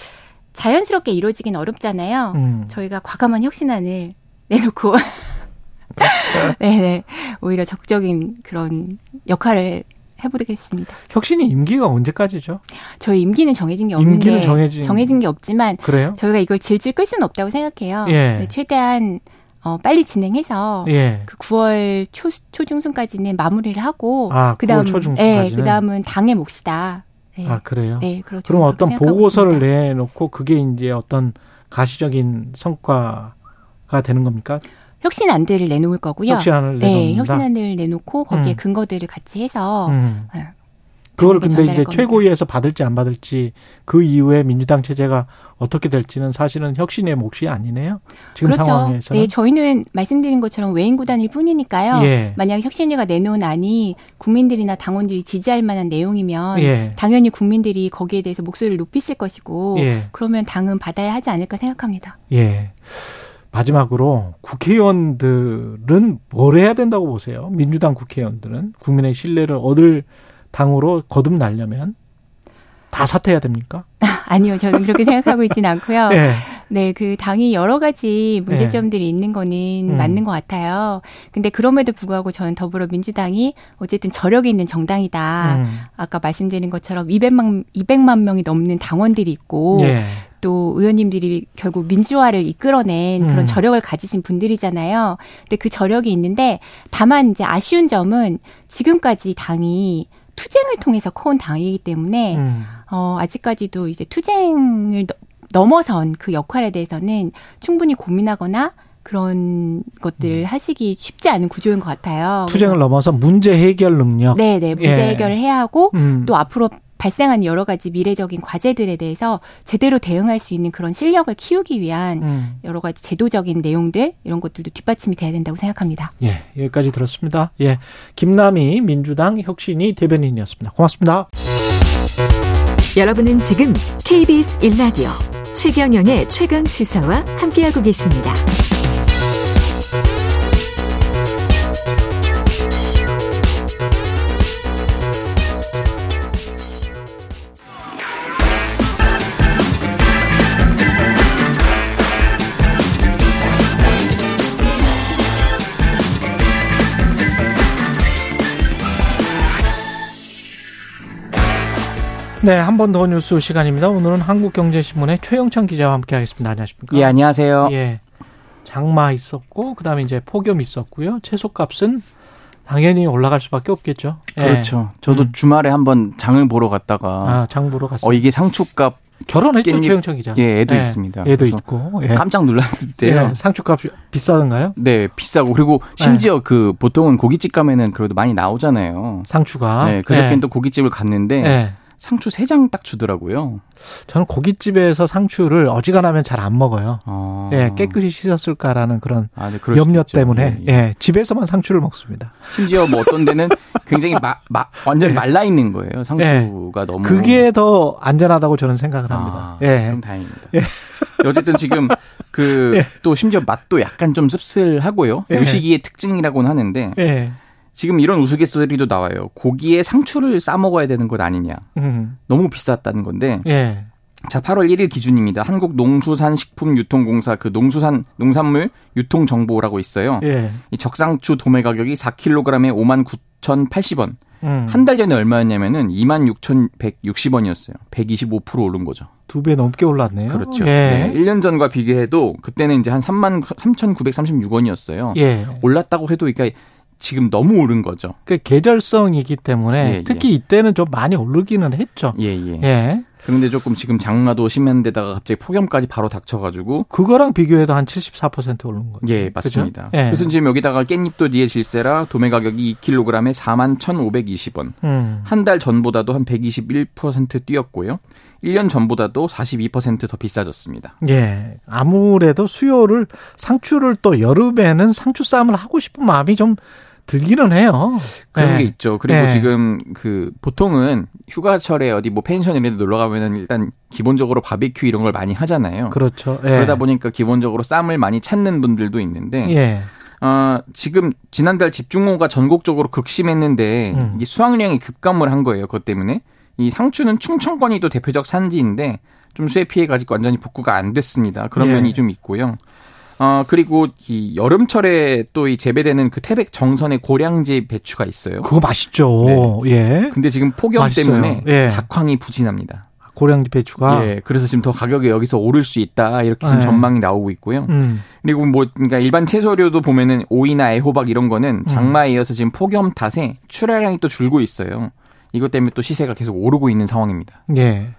자연스럽게 이루어지긴 어렵잖아요. 음. 저희가 과감한 혁신안을 내놓고 네네 오히려 적극적인 그런 역할을 해보겠습니다. 혁신이 임기가 언제까지죠? 저희 임기는 정해진 게 없는데 임기는 정해진... 정해진 게 없지만 그래요? 저희가 이걸 질질 끌 수는 없다고 생각해요. 예. 최대한 어, 빨리 진행해서 예. 그 9월 초 초중순까지는 마무리를 하고 아, 그다음 예, 그다음은 당의 몫이다. 네. 아 그래요? 네, 그렇죠. 그럼 어떤 보고서를 있습니다. 내놓고 그게 이제 어떤 가시적인 성과가 되는 겁니까? 혁신안들을 내놓을 거고요. 혁신안을 네, 혁신안을 내놓고 거기에 음. 근거들을 같이 해서 음. 네. 그걸 근데 이제 겁니다. 최고위에서 받을지 안 받을지 그 이후에 민주당 체제가 어떻게 될지는 사실은 혁신의 몫이 아니네요. 지금 그렇죠. 상황에서. 네, 저희는 말씀드린 것처럼 외인 구단일 뿐이니까요. 예. 만약 혁신위가 내놓은 안이 국민들이나 당원들이 지지할 만한 내용이면 예. 당연히 국민들이 거기에 대해서 목소리를 높이실 것이고 예. 그러면 당은 받아야 하지 않을까 생각합니다. 예. 마지막으로 국회의원들은 뭘 해야 된다고 보세요? 민주당 국회의원들은 국민의 신뢰를 얻을 당으로 거듭나려면 다 사퇴해야 됩니까? 아니요, 저는 그렇게 생각하고 있지는 않고요. 네. 네, 그 당이 여러 가지 문제점들이 네. 있는 거는 음. 맞는 것 같아요. 근데 그럼에도 불구하고 저는 더불어민주당이 어쨌든 저력이 있는 정당이다. 음. 아까 말씀드린 것처럼 200만 200만 명이 넘는 당원들이 있고 네. 또 의원님들이 결국 민주화를 이끌어낸 그런 음. 저력을 가지신 분들이잖아요. 근데 그 저력이 있는데 다만 이제 아쉬운 점은 지금까지 당이 투쟁을 통해서 커온 당이기 때문에 음. 어, 아직까지도 이제 투쟁을 넘어선 그 역할에 대해서는 충분히 고민하거나 그런 것들 음. 하시기 쉽지 않은 구조인 것 같아요. 투쟁을 넘어서 문제 해결 능력. 네, 네, 문제 예. 해결을 해야 하고 음. 또 앞으로 발생한 여러 가지 미래적인 과제들에 대해서 제대로 대응할 수 있는 그런 실력을 키우기 위한 음. 여러 가지 제도적인 내용들 이런 것들도 뒷받침이 돼야 된다고 생각합니다. 예, 여기까지 들었습니다. 예, 김남희 민주당 혁신이 대변인이었습니다. 고맙습니다. 여러분은 지금 KBS 1라디오 최경영의 최강 시사와 함께하고 계십니다. 네, 한 번 더 뉴스 시간입니다. 오늘은 한국경제신문의 최영찬 기자와 함께하겠습니다. 안녕하십니까? 예, 안녕하세요. 예, 장마 있었고 그다음에 이제 폭염 있었고요. 채소값은 당연히 올라갈 수밖에 없겠죠. 예. 그렇죠. 저도 음. 주말에 한번 장을 보러 갔다가 아, 장 보러 갔어요. 어, 이게 상추값 결혼했죠, 깻잎, 최영천 기자. 예, 애도 예, 있습니다. 애도 있고. 예. 깜짝 놀랐는데요. 예, 상추값 비싸던가요? 네, 비싸고 그리고 심지어 예. 그 보통은 고깃집 가면은 그래도 많이 나오잖아요. 상추가. 네, 그저께는 또 고깃집을 갔는데 상추 세장딱 주더라고요. 저는 고깃집에서 상추를 어지간하면 잘 안 먹어요. 어. 예, 깨끗이 씻었을까라는 그런 아, 네, 염려 때문에 예, 예. 예, 집에서만 상추를 먹습니다. 심지어 뭐 어떤 데는 굉장히 마, 마, 완전 히 예. 말라 있는 거예요. 상추가 예. 너무 그게 더 안전하다고 저는 생각을 합니다. 아, 예. 그럼 다행입니다. 예. 어쨌든 지금 그또 예. 심지어 맛도 약간 좀 씁쓸하고요. 예. 요 시기의 특징이라고는 하는데 예. 지금 이런 우스갯소리도 나와요. 고기에 상추를 싸 먹어야 되는 것 아니냐. 음. 너무 비쌌다는 건데. 예. 자, 8월 1일 기준입니다. 한국 농수산식품유통공사 그 농수산 농산물 유통 정보라고 있어요. 예. 이 적상추 도매 가격이 4kg에 5만 9,080원. 음. 한달 전에 얼마였냐면은 26,160원이었어요. 125% 오른 거죠. 두 배 넘게 올랐네요. 그렇죠. 예. 네. 1년 전과 비교해도 그때는 이제 한 3만 3,936원이었어요. 예. 올랐다고 해도 그러니까 지금 너무 오른 거죠. 그 계절성이기 때문에 예, 예. 특히 예. 이때는 좀 많이 오르기는 했죠. 예, 예. 예. 그런데 조금 지금 장마도 심한 데다가 갑자기 폭염까지 바로 닥쳐가지고 그거랑 비교해도 한 74% 오른 거죠. 예, 맞습니다. 예. 그래서 지금 여기다가 깻잎도 뒤에 질세라 도매 가격이 2kg에 4만 1,520원. 음. 한달 전보다도 한 121% 뛰었고요. 1년 전보다도 42%더 비싸졌습니다. 예. 아무래도 수요를 상추를 또 여름에는 상추 쌈을 하고 싶은 마음이 좀 들기는 해요. 그런 네. 게 있죠. 그리고 네. 지금 그 보통은 휴가철에 어디 뭐 펜션 이런 데 놀러 가면은 일단 기본적으로 바비큐 이런 걸 많이 하잖아요. 그렇죠. 네. 그러다 보니까 기본적으로 쌈을 많이 찾는 분들도 있는데 예. 어, 지금 지난달 집중호우가 전국적으로 극심했는데 음. 이 수확량이 급감을 한 거예요. 그것 때문에 이 상추는 충청권이 또 대표적 산지인데 좀 수해 피해가 아직 완전히 복구가 안 됐습니다. 그런 예. 면이 좀 있고요. 어, 그리고 이 여름철에 또 이 재배되는 그 태백 정선의 고량지 배추가 있어요. 그거 맛있죠. 네. 예. 근데 지금 폭염 맛있어요. 때문에 예. 작황이 부진합니다. 고량지 배추가 예, 그래서 지금 더 가격이 여기서 오를 수 있다 이렇게 지금 예. 전망이 나오고 있고요. 음. 그리고 뭐 그러니까 일반 채소류도 보면은 오이나 애호박 이런 거는 음. 장마에 이어서 지금 폭염 탓에 출하량이 또 줄고 있어요. 이것 때문에 또 시세가 계속 오르고 있는 상황입니다. 예.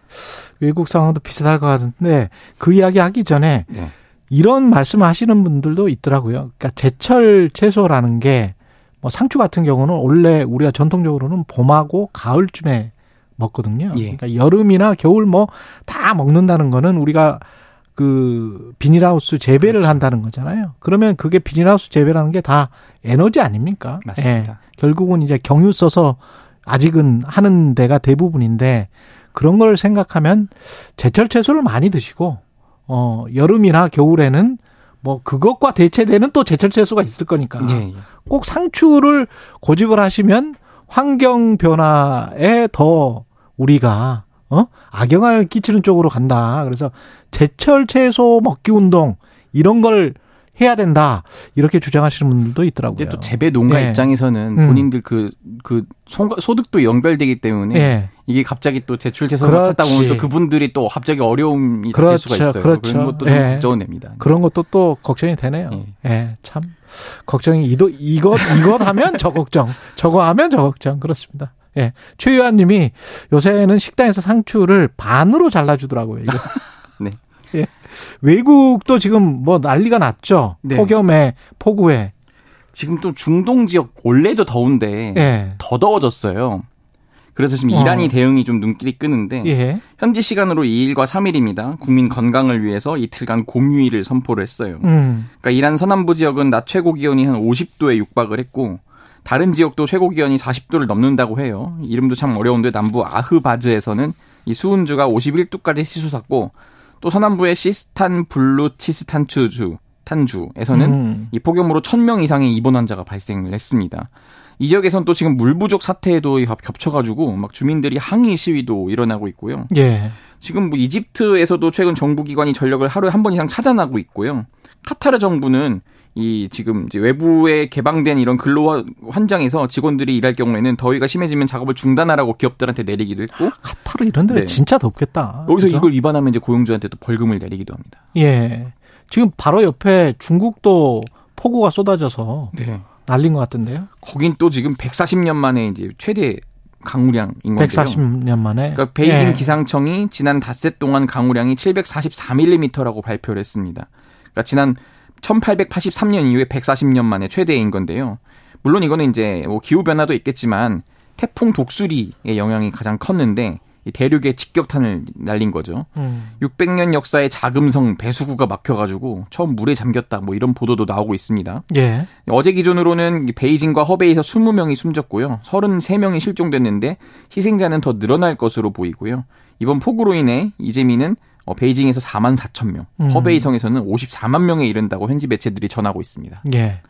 외국 상황도 비슷할 것 같은데 그 이야기 하기 전에 네. 이런 말씀을 하시는 분들도 있더라고요. 그러니까 제철 채소라는 게 뭐 상추 같은 경우는 원래 우리가 전통적으로는 봄하고 가을쯤에 먹거든요. 예. 그러니까 여름이나 겨울 뭐 다 먹는다는 거는 우리가 그 비닐하우스 재배를 그렇죠. 한다는 거잖아요. 그러면 그게 비닐하우스 재배라는 게 다 에너지 아닙니까? 맞습니다. 예. 결국은 이제 경유 써서 아직은 하는 데가 대부분인데 그런 걸 생각하면 제철 채소를 많이 드시고 어, 여름이나 겨울에는 뭐 그것과 대체되는 또 제철 채소가 있을 거니까 예, 예. 꼭 상추를 고집을 하시면 환경 변화에 더 우리가 어 악영향을 끼치는 쪽으로 간다. 그래서 제철 채소 먹기 운동 이런 걸 해야 된다 이렇게 주장하시는 분들도 있더라고요. 근데 또 재배 농가 예. 입장에서는 음. 본인들 그그 그 소득도 연결되기 때문에 예. 이게 갑자기 또 제출 재소를 찾다 보면 또 그분들이 또 갑자기 어려움이 그렇죠. 닥칠 수가 있어요. 그렇죠. 그런 것도 좀 예. 걱정은 됩니다. 그런 것도 또 걱정이 되네요. 예, 예 참 걱정이 이도 이것 이것 하면 저 걱정, 저거 하면 저 걱정 그렇습니다. 예. 최유한 님이 요새는 식당에서 상추를 반으로 잘라주더라고요. 이거. 네. 예. 외국도 지금 뭐 난리가 났죠. 네. 폭염에 폭우에. 지금 또 중동 지역 원래도 더운데 예. 더 더워졌어요. 그래서 지금 어. 이란이 대응이 좀 눈길이 끄는데 예. 현지 시간으로 2일과 3일입니다. 국민 건강을 위해서 이틀간 공휴일을 선포를 했어요. 음. 그러니까 이란 서남부 지역은 낮 최고 기온이 한 50도에 육박을 했고 다른 지역도 최고 기온이 40도를 넘는다고 해요. 이름도 참 어려운데 남부 아흐바즈에서는 이 수은주가 51도까지 치솟았고 또 서남부의 시스탄 블루치스탄추주 탄주에서는 음. 이 폭염으로 1000명 이상의 입원 환자가 발생을 했습니다. 이 지역에선 또 지금 물 부족 사태에도 겹쳐가지고 막 주민들이 항의 시위도 일어나고 있고요. 예. 지금 뭐 이집트에서도 최근 정부기관이 전력을 하루에 한 번 이상 차단하고 있고요. 카타르 정부는 이 지금 이제 외부에 개방된 이런 근로 환장에서 직원들이 일할 경우에는 더위가 심해지면 작업을 중단하라고 기업들한테 내리기도 했고. 아, 카타르 이런 데는 네. 진짜 덥겠다. 여기서 그렇죠? 이걸 위반하면 이제 고용주한테 도 벌금을 내리기도 합니다. 예. 지금 바로 옆에 중국도 폭우가 쏟아져서 네. 날린 것 같은데요. 거긴 또 지금 140년 만에 이제 최대 강우량인 건데요. 140년 만에. 그러니까 베이징 예. 기상청이 지난 닷새 동안 강우량이 744mm라고 발표를 했습니다. 그러니까 지난 1883년 이후에 140년 만에 최대인 건데요. 물론 이거는 이제 뭐 기후 변화도 있겠지만 태풍 독수리의 영향이 가장 컸는데 대륙에 직격탄을 날린 거죠. 음. 600년 역사의 자금성 배수구가 막혀가지고 처음 물에 잠겼다 뭐 이런 보도도 나오고 있습니다. 예. 어제 기준으로는 베이징과 허베이에서 20명이 숨졌고요. 33명이 실종됐는데 희생자는 더 늘어날 것으로 보이고요. 이번 폭우로 인해 이재민은 어, 베이징에서 4만 4천 명, 음. 허베이 성에서는 54만 명에 이른다고 현지 매체들이 전하고 있습니다. 예.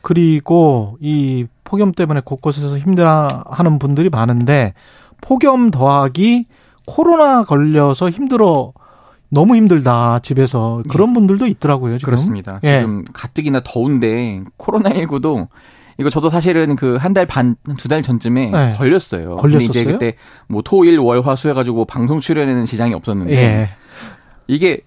그리고 이 폭염 때문에 곳곳에서 힘들어하는 분들이 많은데 폭염 더하기 코로나 걸려서 힘들어 너무 힘들다 집에서 그런 네. 분들도 있더라고요. 지금. 그렇습니다. 예. 지금 가뜩이나 더운데 코로나 19도 이거 저도 사실은 그 한 달 반, 두 달 전쯤에 네. 걸렸어요. 걸렸었어요. 이제 그때 뭐 토, 일, 월, 화, 수 해가지고 방송 출연에는 지장이 없었는데 예. 이게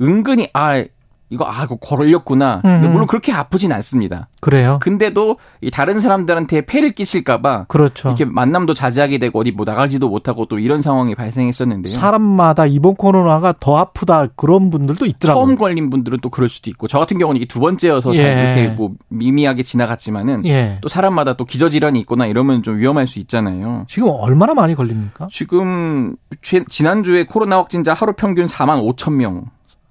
은근히 아 이거 아 이거 걸렸구나. 음. 물론 그렇게 아프진 않습니다. 그래요. 근데도 이 다른 사람들한테 폐를 끼칠까봐 그렇죠. 이렇게 만남도 자제하게 되고 어디 뭐 나가지도 못하고 또 이런 상황이 발생했었는데요. 사람마다 이번 코로나가 더 아프다 그런 분들도 있더라고요. 처음 걸린 분들은 또 그럴 수도 있고 저 같은 경우는 이게 두 번째여서 예. 이렇게 뭐 미미하게 지나갔지만은 예. 또 사람마다 또 기저 질환이 있거나 이러면 좀 위험할 수 있잖아요. 지금 얼마나 많이 걸립니까? 지금 지난주에 코로나 확진자 하루 평균 4만 5천 명.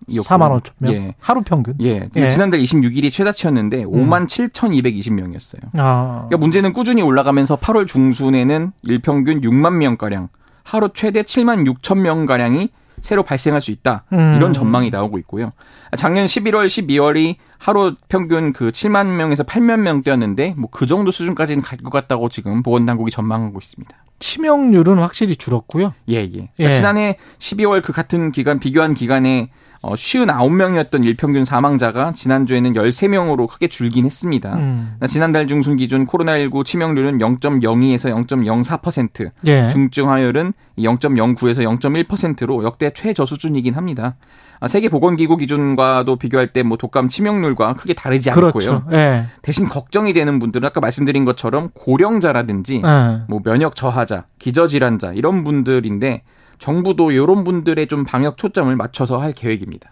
4만 5천 명. 예. 하루 평균. 예. 예. 지난달 26일이 최다치였는데 음. 5만 7,220명이었어요. 아. 그러니까 문제는 꾸준히 올라가면서 8월 중순에는 일평균 6만 명 가량, 하루 최대 7만 6천 명 가량이 새로 발생할 수 있다. 음. 이런 전망이 나오고 있고요. 작년 11월, 12월이 하루 평균 그 7만 명에서 8만 명대였는데 뭐 그 정도 수준까지는 갈 것 같다고 지금 보건 당국이 전망하고 있습니다. 치명률은 확실히 줄었고요. 예, 예. 그러니까 예. 지난해 12월 그 같은 기간 비교한 기간에 어, 59명이었던 일평균 사망자가 지난주에는 13명으로 크게 줄긴 했습니다. 음. 지난달 중순 기준 코로나19 치명률은 0.02에서 0.04%, 예. 중증화율은 0.09에서 0.1%로 역대 최저 수준이긴 합니다. 아, 세계보건기구 기준과도 비교할 때 뭐 독감 치명률과 크게 다르지 않고요. 그렇죠. 예. 대신 걱정이 되는 분들은 아까 말씀드린 것처럼 고령자라든지 예. 뭐 면역 저하자, 기저질환자 이런 분들인데 정부도 이런 분들의 좀 방역 초점을 맞춰서 할 계획입니다.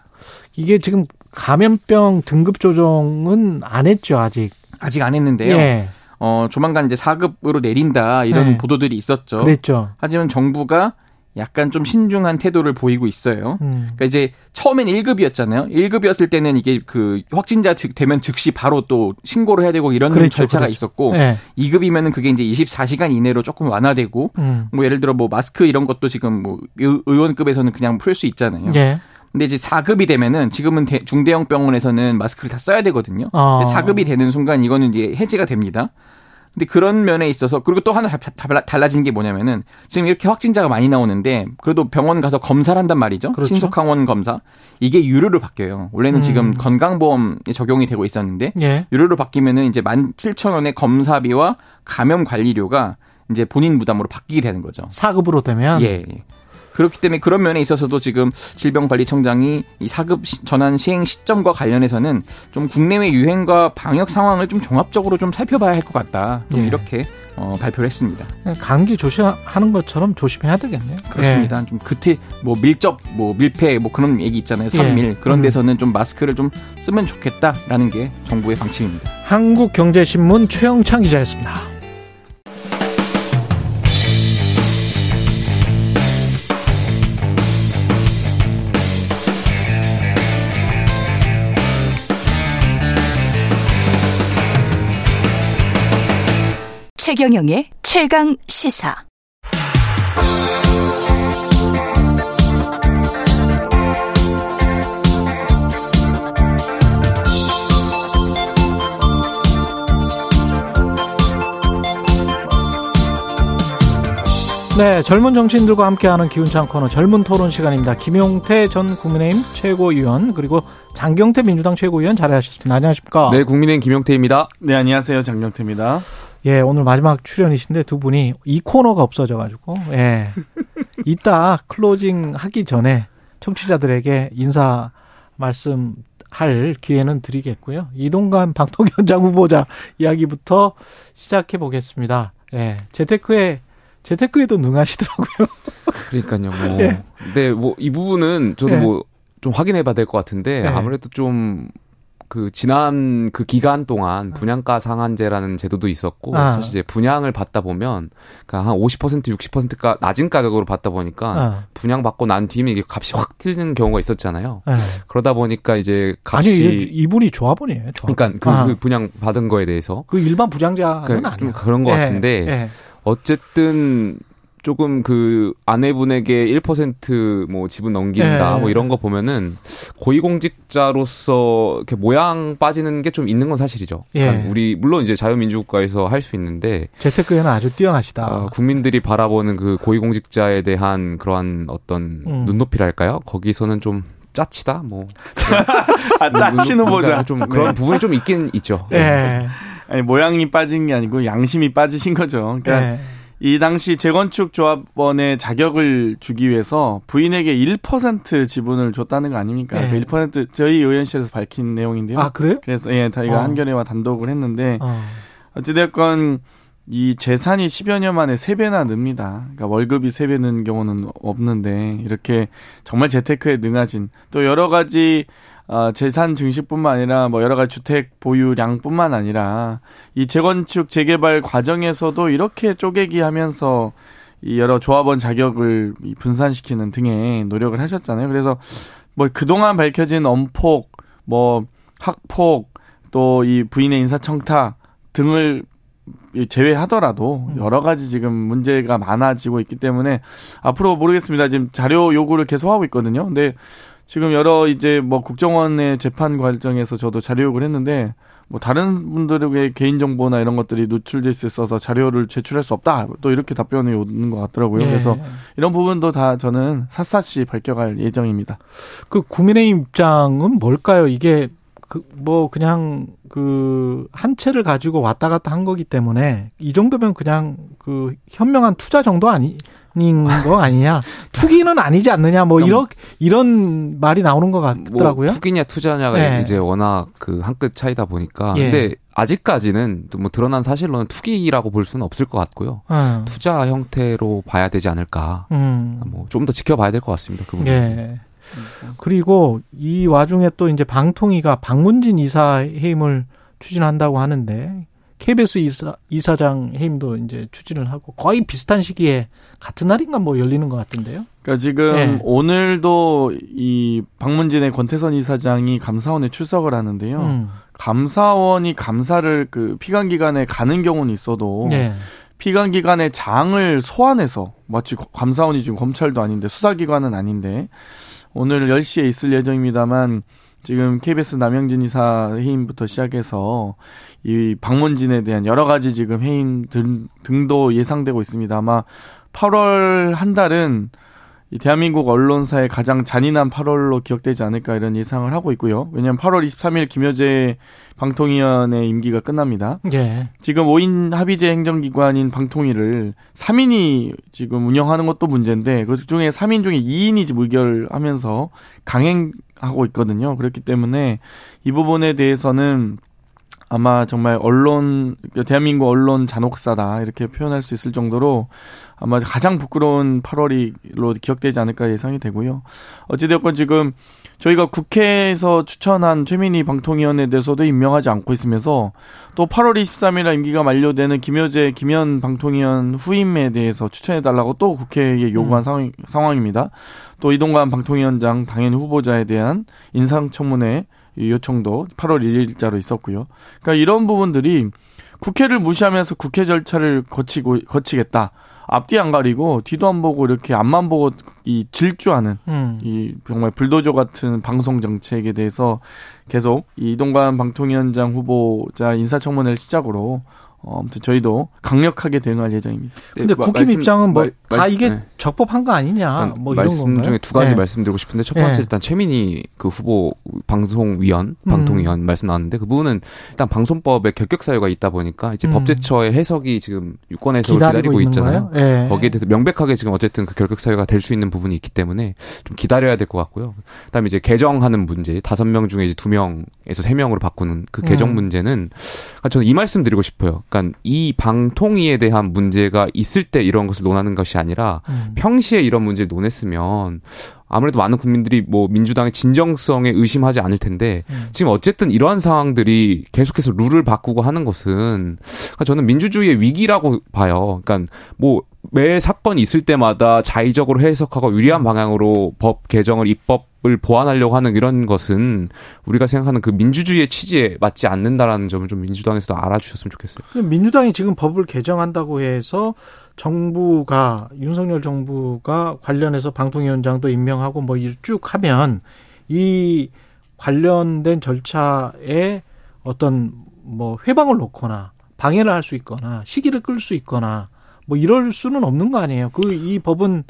이게 지금 감염병 등급 조정은 안 했죠 아직. 아직 안 했는데요. 예. 어 조만간 이제 4급으로 내린다 이런 예. 보도들이 있었죠. 그랬죠. 하지만 정부가 약간 좀 신중한 태도를 보이고 있어요. 음. 그러니까 이제 처음엔 1급이었잖아요. 1급이었을 때는 이게 그 확진자 되면 즉시 바로 또 신고를 해야 되고 이런 그렇죠, 절차가 그렇죠. 있었고 네. 2급이면은 그게 이제 24시간 이내로 조금 완화되고 음. 뭐 예를 들어 뭐 마스크 이런 것도 지금 뭐 의원급에서는 그냥 풀 수 있잖아요. 네. 근데 이제 4급이 되면은 지금은 대, 중대형 병원에서는 마스크를 다 써야 되거든요. 어. 4급이 되는 순간 이거는 이제 해지가 됩니다. 근데 그런 면에 있어서 그리고 또 하나 달라진 게 뭐냐면은 지금 이렇게 확진자가 많이 나오는데 그래도 병원 가서 검사를 한단 말이죠. 그렇죠. 신속항원 검사. 이게 유료로 바뀌어요. 원래는 음. 지금 건강보험에 적용이 되고 있었는데 예. 유료로 바뀌면은 이제 17,000원의 검사비와 감염 관리료가 이제 본인 부담으로 바뀌게 되는 거죠. 4급으로 되면 예. 예. 그렇기 때문에 그런 면에 있어서도 지금 질병관리청장이 이 사급 전환 시행 시점과 관련해서는 좀 국내외 유행과 방역 상황을 좀 종합적으로 좀 살펴봐야 할 것 같다. 좀 네. 이렇게 어, 발표를 했습니다. 감기 조심하는 것처럼 조심해야 되겠네요. 그렇습니다. 예. 좀 그때 뭐 밀접, 뭐 밀폐, 뭐 그런 얘기 있잖아요. 선밀 예. 그런 음. 데서는 좀 마스크를 좀 쓰면 좋겠다라는 게 정부의 방침입니다. 한국경제신문 최영창 기자였습니다. 최경영의 최강 시사. 네, 젊은 정치인들과 함께하는 기운찬 코너 젊은 토론 시간입니다. 김용태 전 국민의힘 최고위원 그리고 장경태 민주당 최고위원 자리하셨습니다. 안녕하십니까? 네, 국민의힘 김용태입니다. 네, 안녕하세요. 장경태입니다. 예, 오늘 마지막 출연이신데 두 분이 이 코너가 없어져가지고, 예. 이따 클로징 하기 전에 청취자들에게 인사 말씀 할 기회는 드리겠고요. 이동관 방통위원장 후보자 이야기부터 시작해 보겠습니다. 예. 재테크에, 재테크에도 능하시더라고요. 그러니까요, 뭐. 예. 근데 뭐이 부분은 저도 예. 뭐좀 확인해 봐야 될 것 같은데 예. 아무래도 좀 그 지난 그 기간 동안 분양가 상한제라는 제도도 있었고 아. 사실 이제 분양을 받다 보면 그러니까 한 50% 60%가 낮은 가격으로 받다 보니까 아. 분양 받고 난 뒤에 이게 값이 확 뛰는 경우가 있었잖아요. 아. 그러다 보니까 이제 값이 아니 이분이 조합원이에요. 조합원. 그러니까 그, 아. 그, 분양 받은 거에 대해서 그 일반 분양자는 그러니까 아니야. 그런 것 예. 같은데 예. 어쨌든 조금 그 아내분에게 1%뭐 지분 넘긴다 네. 뭐 이런 거 보면은 고위공직자로서 이렇게 모양 빠지는 게 좀 있는 건 사실이죠. 예. 우리 물론 이제 자유민주국가에서 할 수 있는데 재테크에는 아주 뛰어나시다. 어, 국민들이 바라보는 그 고위공직자에 대한 그러한 어떤 음. 눈높이랄까요? 거기서는 좀 짜치다 뭐 아, 짜치는 보자 좀 그런 네. 부분이 좀 있긴 있죠. 예. 네. 아니 모양이 빠진 게 아니고 양심이 빠지신 거죠. 그러니까 네. 이 당시 재건축 조합원의 자격을 주기 위해서 부인에게 1% 지분을 줬다는 거 아닙니까? 네. 그1% 저희 의원실에서 밝힌 내용인데요. 아 그래요? 그래서 예, 저희가 어. 한겨레와 단독을 했는데 어. 어찌됐건 이 재산이 10여 년 만에 3배나 늡니다. 그러니까 월급이 3배 는 경우는 없는데 이렇게 정말 재테크에 능하신 또 여러 가지 어, 재산 증식뿐만 아니라 뭐 여러 가지 주택 보유량뿐만 아니라 이 재건축 재개발 과정에서도 이렇게 쪼개기 하면서 이 여러 조합원 자격을 분산시키는 등의 노력을 하셨잖아요. 그래서 뭐 그동안 밝혀진 엄폭, 뭐 학폭, 또 이 부인의 인사청탁 등을 제외하더라도 여러 가지 지금 문제가 많아지고 있기 때문에 앞으로 모르겠습니다. 지금 자료 요구를 계속 하고 있거든요. 근데 지금 여러 이제 뭐 국정원의 재판 과정에서 저도 자료 요구를 했는데 뭐 다른 분들에게 개인 정보나 이런 것들이 노출될 수 있어서 자료를 제출할 수 없다. 또 이렇게 답변이 오는 것 같더라고요. 네. 그래서 이런 부분도 다 저는 샅샅이 밝혀갈 예정입니다. 그 국민의힘 입장은 뭘까요? 이게 그 뭐 그냥 그 한 채를 가지고 왔다 갔다 한 거기 때문에 이 정도면 그냥 그 현명한 투자 정도 아니 거 아니냐. 투기는 아니지 않느냐. 뭐 이런 이런 말이 나오는 것 같더라고요. 뭐 투기냐 투자냐가 네. 이제 워낙 그 한 끗 차이다 보니까. 예. 근데 아직까지는 뭐 드러난 사실로는 투기라고 볼 수는 없을 것 같고요. 음. 투자 형태로 봐야 되지 않을까. 음. 뭐좀 더 지켜봐야 될 것 같습니다. 그 부분. 예. 그리고 이 와중에 또 이제 방통위가 방문진 이사 해임을 추진한다고 하는데 KBS 이사, 이사장 해임도 이제 추진을 하고 거의 비슷한 시기에 같은 날인가 뭐 열리는 것 같은데요. 그러니까 지금 네. 오늘도 이 박문진의 권태선 이사장이 감사원에 출석을 하는데요. 음. 감사원이 감사를 그 피감 기관에 가는 경우는 있어도 네. 피감 기관의 장을 소환해서 마치 감사원이 지금 검찰도 아닌데 수사기관은 아닌데 오늘 10시에 있을 예정입니다만 지금 KBS 남영진 이사 해임부터 시작해서 이 방문진에 대한 여러 가지 지금 해임 등, 등도 예상되고 있습니다. 아마 8월 한 달은 이 대한민국 언론사의 가장 잔인한 8월로 기억되지 않을까 이런 예상을 하고 있고요. 왜냐하면 8월 23일 김여재 방통위원회 임기가 끝납니다. 예. 지금 5인 합의제 행정기관인 방통위를 3인이 지금 운영하는 것도 문제인데 그 중에 3인 중에 2인이 지금 의결하면서 강행 하고 있거든요. 그렇기 때문에 이 부분에 대해서는 아마 정말 언론 대한민국 언론 잔혹사다 이렇게 표현할 수 있을 정도로 아마 가장 부끄러운 8월이로 기억되지 않을까 예상이 되고요. 어찌되었건 지금 저희가 국회에서 추천한 최민희 방통위원에 대해서도 임명하지 않고 있으면서 또 8월 23일 임기가 만료되는 김효재 김현 방통위원 후임에 대해서 추천해 달라고 또 국회에 요구한 음. 상황, 상황입니다. 또 이동관 방통위원장 당연 후보자에 대한 인상청문회 요청도 8월 1일자로 있었고요. 그러니까 이런 부분들이 국회를 무시하면서 국회 절차를 거치고 거치겠다. 앞뒤 안 가리고 뒤도 안 보고 이렇게 앞만 보고 이 질주하는 음. 이 정말 불도저 같은 방송 정책에 대해서 계속 이 이동관 방통위원장 후보자 인사청문회를 시작으로 어, 아무튼 저희도 강력하게 대응할 예정입니다. 근데 네, 국힘 입장은 뭐 다 이게 네. 적법한 거 아니냐 뭐 말씀 이런 건가요? 중에 두 가지 네. 말씀드리고 싶은데 첫 번째 네. 일단 최민희 그 후보 방송위원 방통위원 음. 말씀 나왔는데 그 부분은 일단 방송법에 결격 사유가 있다 보니까 이제 음. 법제처의 해석이 지금 유권 해석을 기다리고, 기다리고 있잖아요. 네. 거기에 대해서 명백하게 지금 어쨌든 그 결격 사유가 될 수 있는 부분이 있기 때문에 좀 기다려야 될 것 같고요. 그다음에 이제 개정하는 문제 다섯 명 중에 이제 두 명에서 세 명으로 바꾸는 그 개정 음. 문제는 저는 이 말씀 드리고 싶어요. 그러니까 이 방통위에 대한 문제가 있을 때 이런 것을 논하는 것이 아니라 음. 평시에 이런 문제를 논했으면 아무래도 많은 국민들이 뭐 민주당의 진정성에 의심하지 않을 텐데 음. 지금 어쨌든 이러한 상황들이 계속해서 룰을 바꾸고 하는 것은 그러니까 저는 민주주의의 위기라고 봐요. 그러니까 뭐 매 사건이 있을 때마다 자의적으로 해석하고 유리한 방향으로 법 개정을 입법을 보완하려고 하는 이런 것은 우리가 생각하는 그 민주주의의 취지에 맞지 않는다라는 점을 좀 민주당에서도 알아주셨으면 좋겠어요. 민주당이 지금 법을 개정한다고 해서 정부가 윤석열 정부가 관련해서 방통위원장도 임명하고 뭐 쭉 하면 이 관련된 절차에 어떤 뭐 회방을 놓거나 방해를 할 수 있거나 시기를 끌 수 있거나 뭐 이럴 수는 없는 거 아니에요. 그 이 법은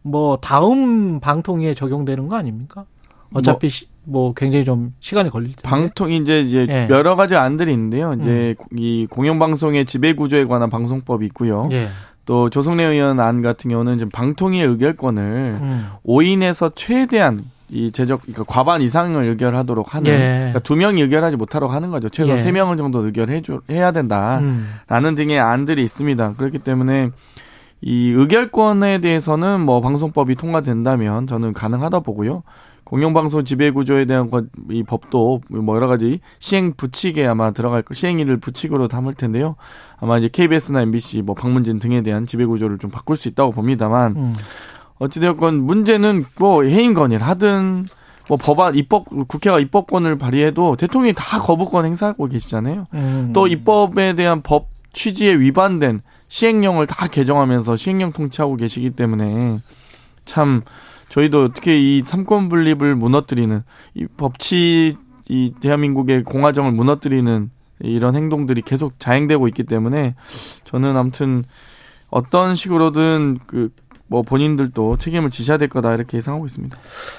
뭐 다음 방통위에 적용되는 거 아닙니까? 어차피 뭐, 시, 뭐 굉장히 좀 시간이 걸릴 텐데. 방통이 이제 이제 예. 여러 가지 안들이 있는데요. 이제 음. 이 공영 방송의 지배 구조에 관한 방송법이 있고요. 예. 또 조성래 의원 안 같은 경우는 지금 방통위 의결권을 음. 5인에서 최대한 이 제적 그러니까 과반 이상을 의결하도록 하는 예. 그러니까 두 명이 의결하지 못하도록 하는 거죠. 최소 예. 세 명을 정도 의결해 줘 해야 된다라는 음. 등의 안들이 있습니다. 그렇기 때문에 이 의결권에 대해서는 뭐 방송법이 통과된다면 저는 가능하다 보고요. 공영방송 지배구조에 대한 이 법도 뭐 여러 가지 시행 부칙에 아마 들어갈 거, 시행일을 부칙으로 담을 텐데요. 아마 이제 KBS나 MBC 뭐 방문진 등에 대한 지배구조를 좀 바꿀 수 있다고 봅니다만 음. 어찌되었건 문제는 뭐 해임 건의를 하든 뭐 법안 입법 국회가 입법권을 발의해도 대통령이 다 거부권 행사하고 계시잖아요. 음. 또 입법에 대한 법 취지에 위반된 시행령을 다 개정하면서 시행령 통치하고 계시기 때문에 참 저희도 어떻게 이 삼권 분립을 무너뜨리는 이 법치 이 대한민국의 공화정을 무너뜨리는 이런 행동들이 계속 자행되고 있기 때문에 저는 아무튼 어떤 식으로든 그 뭐 본인들도 책임을 지셔야 될 거다 이렇게 예상하고 있습니다.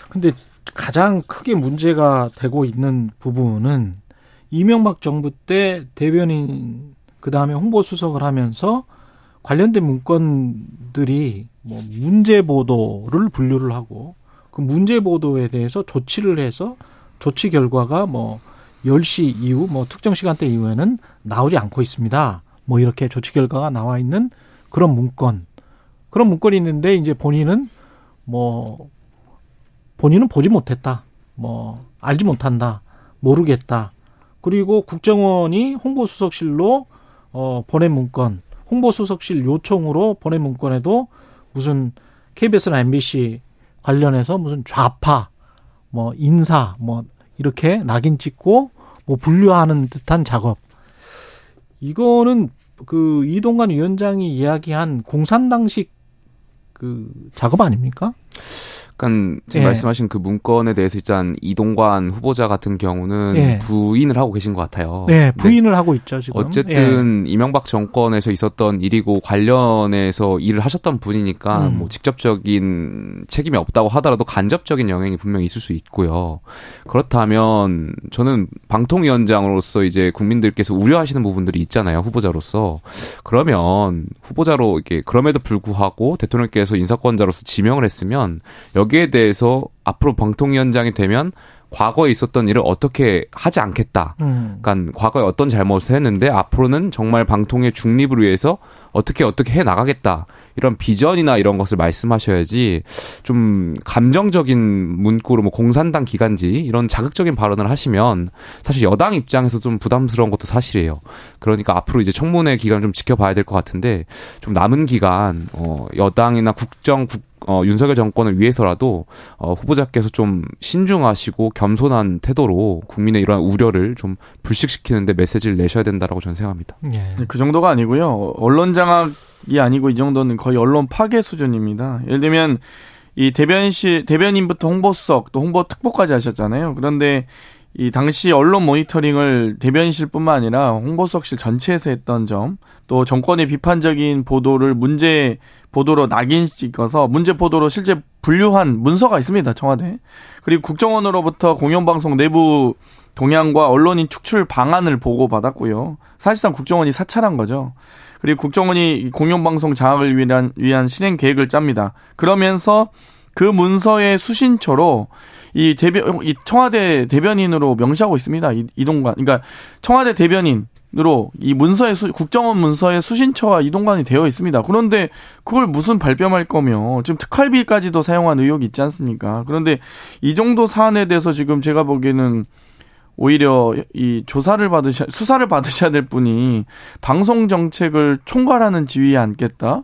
근데 가장 크게 문제가 되고 있는 부분은 이명박 정부 때 대변인 그 다음에 홍보 수석을 하면서 관련된 문건들이 뭐 문제 보도를 분류를 하고 그 문제 보도에 대해서 조치를 해서 조치 결과가 뭐 10시 이후 뭐 특정 시간대 이후에는 나오지 않고 있습니다. 뭐 이렇게 조치 결과가 나와 있는 그런 문건. 그런 문건이 있는데 이제 본인은 뭐 본인은 보지 못했다. 뭐 알지 못한다. 모르겠다. 그리고 국정원이 홍보수석실로 어 보낸 문건, 홍보수석실 요청으로 보낸 문건에도 무슨 KBS나 MBC 관련해서 무슨 좌파, 뭐 인사, 뭐 이렇게 낙인 찍고 뭐 분류하는 듯한 작업. 이거는 그 이동관 위원장이 이야기한 공산당식 그 작업 아닙니까? 약간 지금 예. 말씀하신 그 문건에 대해서 일단 이동관 후보자 같은 경우는 예. 부인을 하고 계신 것 같아요. 네, 부인을 하고 있죠 지금. 어쨌든 예. 이명박 정권에서 있었던 일이고 관련해서 일을 하셨던 분이니까 음. 뭐 직접적인 책임이 없다고 하더라도 간접적인 영향이 분명히 있을 수 있고요. 그렇다면 저는 방통위원장으로서 이제 국민들께서 우려하시는 부분들이 있잖아요 후보자로서 그러면 후보자로 이렇게 그럼에도 불구하고 대통령께서 인사권자로서 지명을 했으면 여기 에 대해서 앞으로 방통위원장이 되면 과거에 있었던 일을 어떻게 하지 않겠다. 음. 그러니까 과거에 어떤 잘못을 했는데 앞으로는 정말 방통의 중립을 위해서 어떻게 어떻게 해 나가겠다. 이런 비전이나 이런 것을 말씀하셔야지 좀 감정적인 문구로 뭐 공산당 기간지 이런 자극적인 발언을 하시면 사실 여당 입장에서 좀 부담스러운 것도 사실이에요. 그러니까 앞으로 이제 청문회 기간 좀 지켜봐야 될 것 같은데 좀 남은 기간 어 여당이나 국정 국 어, 윤석열 정권을 위해서라도 어, 후보자께서 좀 신중하시고 겸손한 태도로 국민의 이러한 우려를 좀 불식시키는데 메시지를 내셔야 된다라고 저는 생각합니다. 예. 그 정도가 아니고요. 언론 장악이 아니고 이 정도는 거의 언론 파괴 수준입니다. 예를 들면 이 대변실 대변인부터 홍보수석 또 홍보 특보까지 하셨잖아요. 그런데 이 당시 언론 모니터링을 대변실뿐만 아니라 홍보수석실 전체에서 했던 점, 또 정권의 비판적인 보도를 문제 보도로 낙인 찍어서 문제 보도로 실제 분류한 문서가 있습니다. 청와대. 그리고 국정원으로부터 공영방송 내부 동향과 언론인 축출 방안을 보고받았고요. 사실상 국정원이 사찰한 거죠. 그리고 국정원이 공영방송 장악을 위한, 위한 실행 계획을 짭니다. 그러면서 그 문서의 수신처로 이 대변 이 청와대 대변인으로 명시하고 있습니다. 이, 이동관. 그러니까 청와대 대변인 으로 이 문서에 수, 국정원 문서에 수신처와 이동관이 되어 있습니다. 그런데 그걸 무슨 발뺌할 거며 지금 특활비까지도 사용한 의혹이 있지 않습니까? 그런데 이 정도 사안에 대해서 지금 제가 보기에는 오히려 이 조사를 받으셔 수사를 받으셔야 될 분이 방송 정책을 총괄하는 지위에 앉겠다.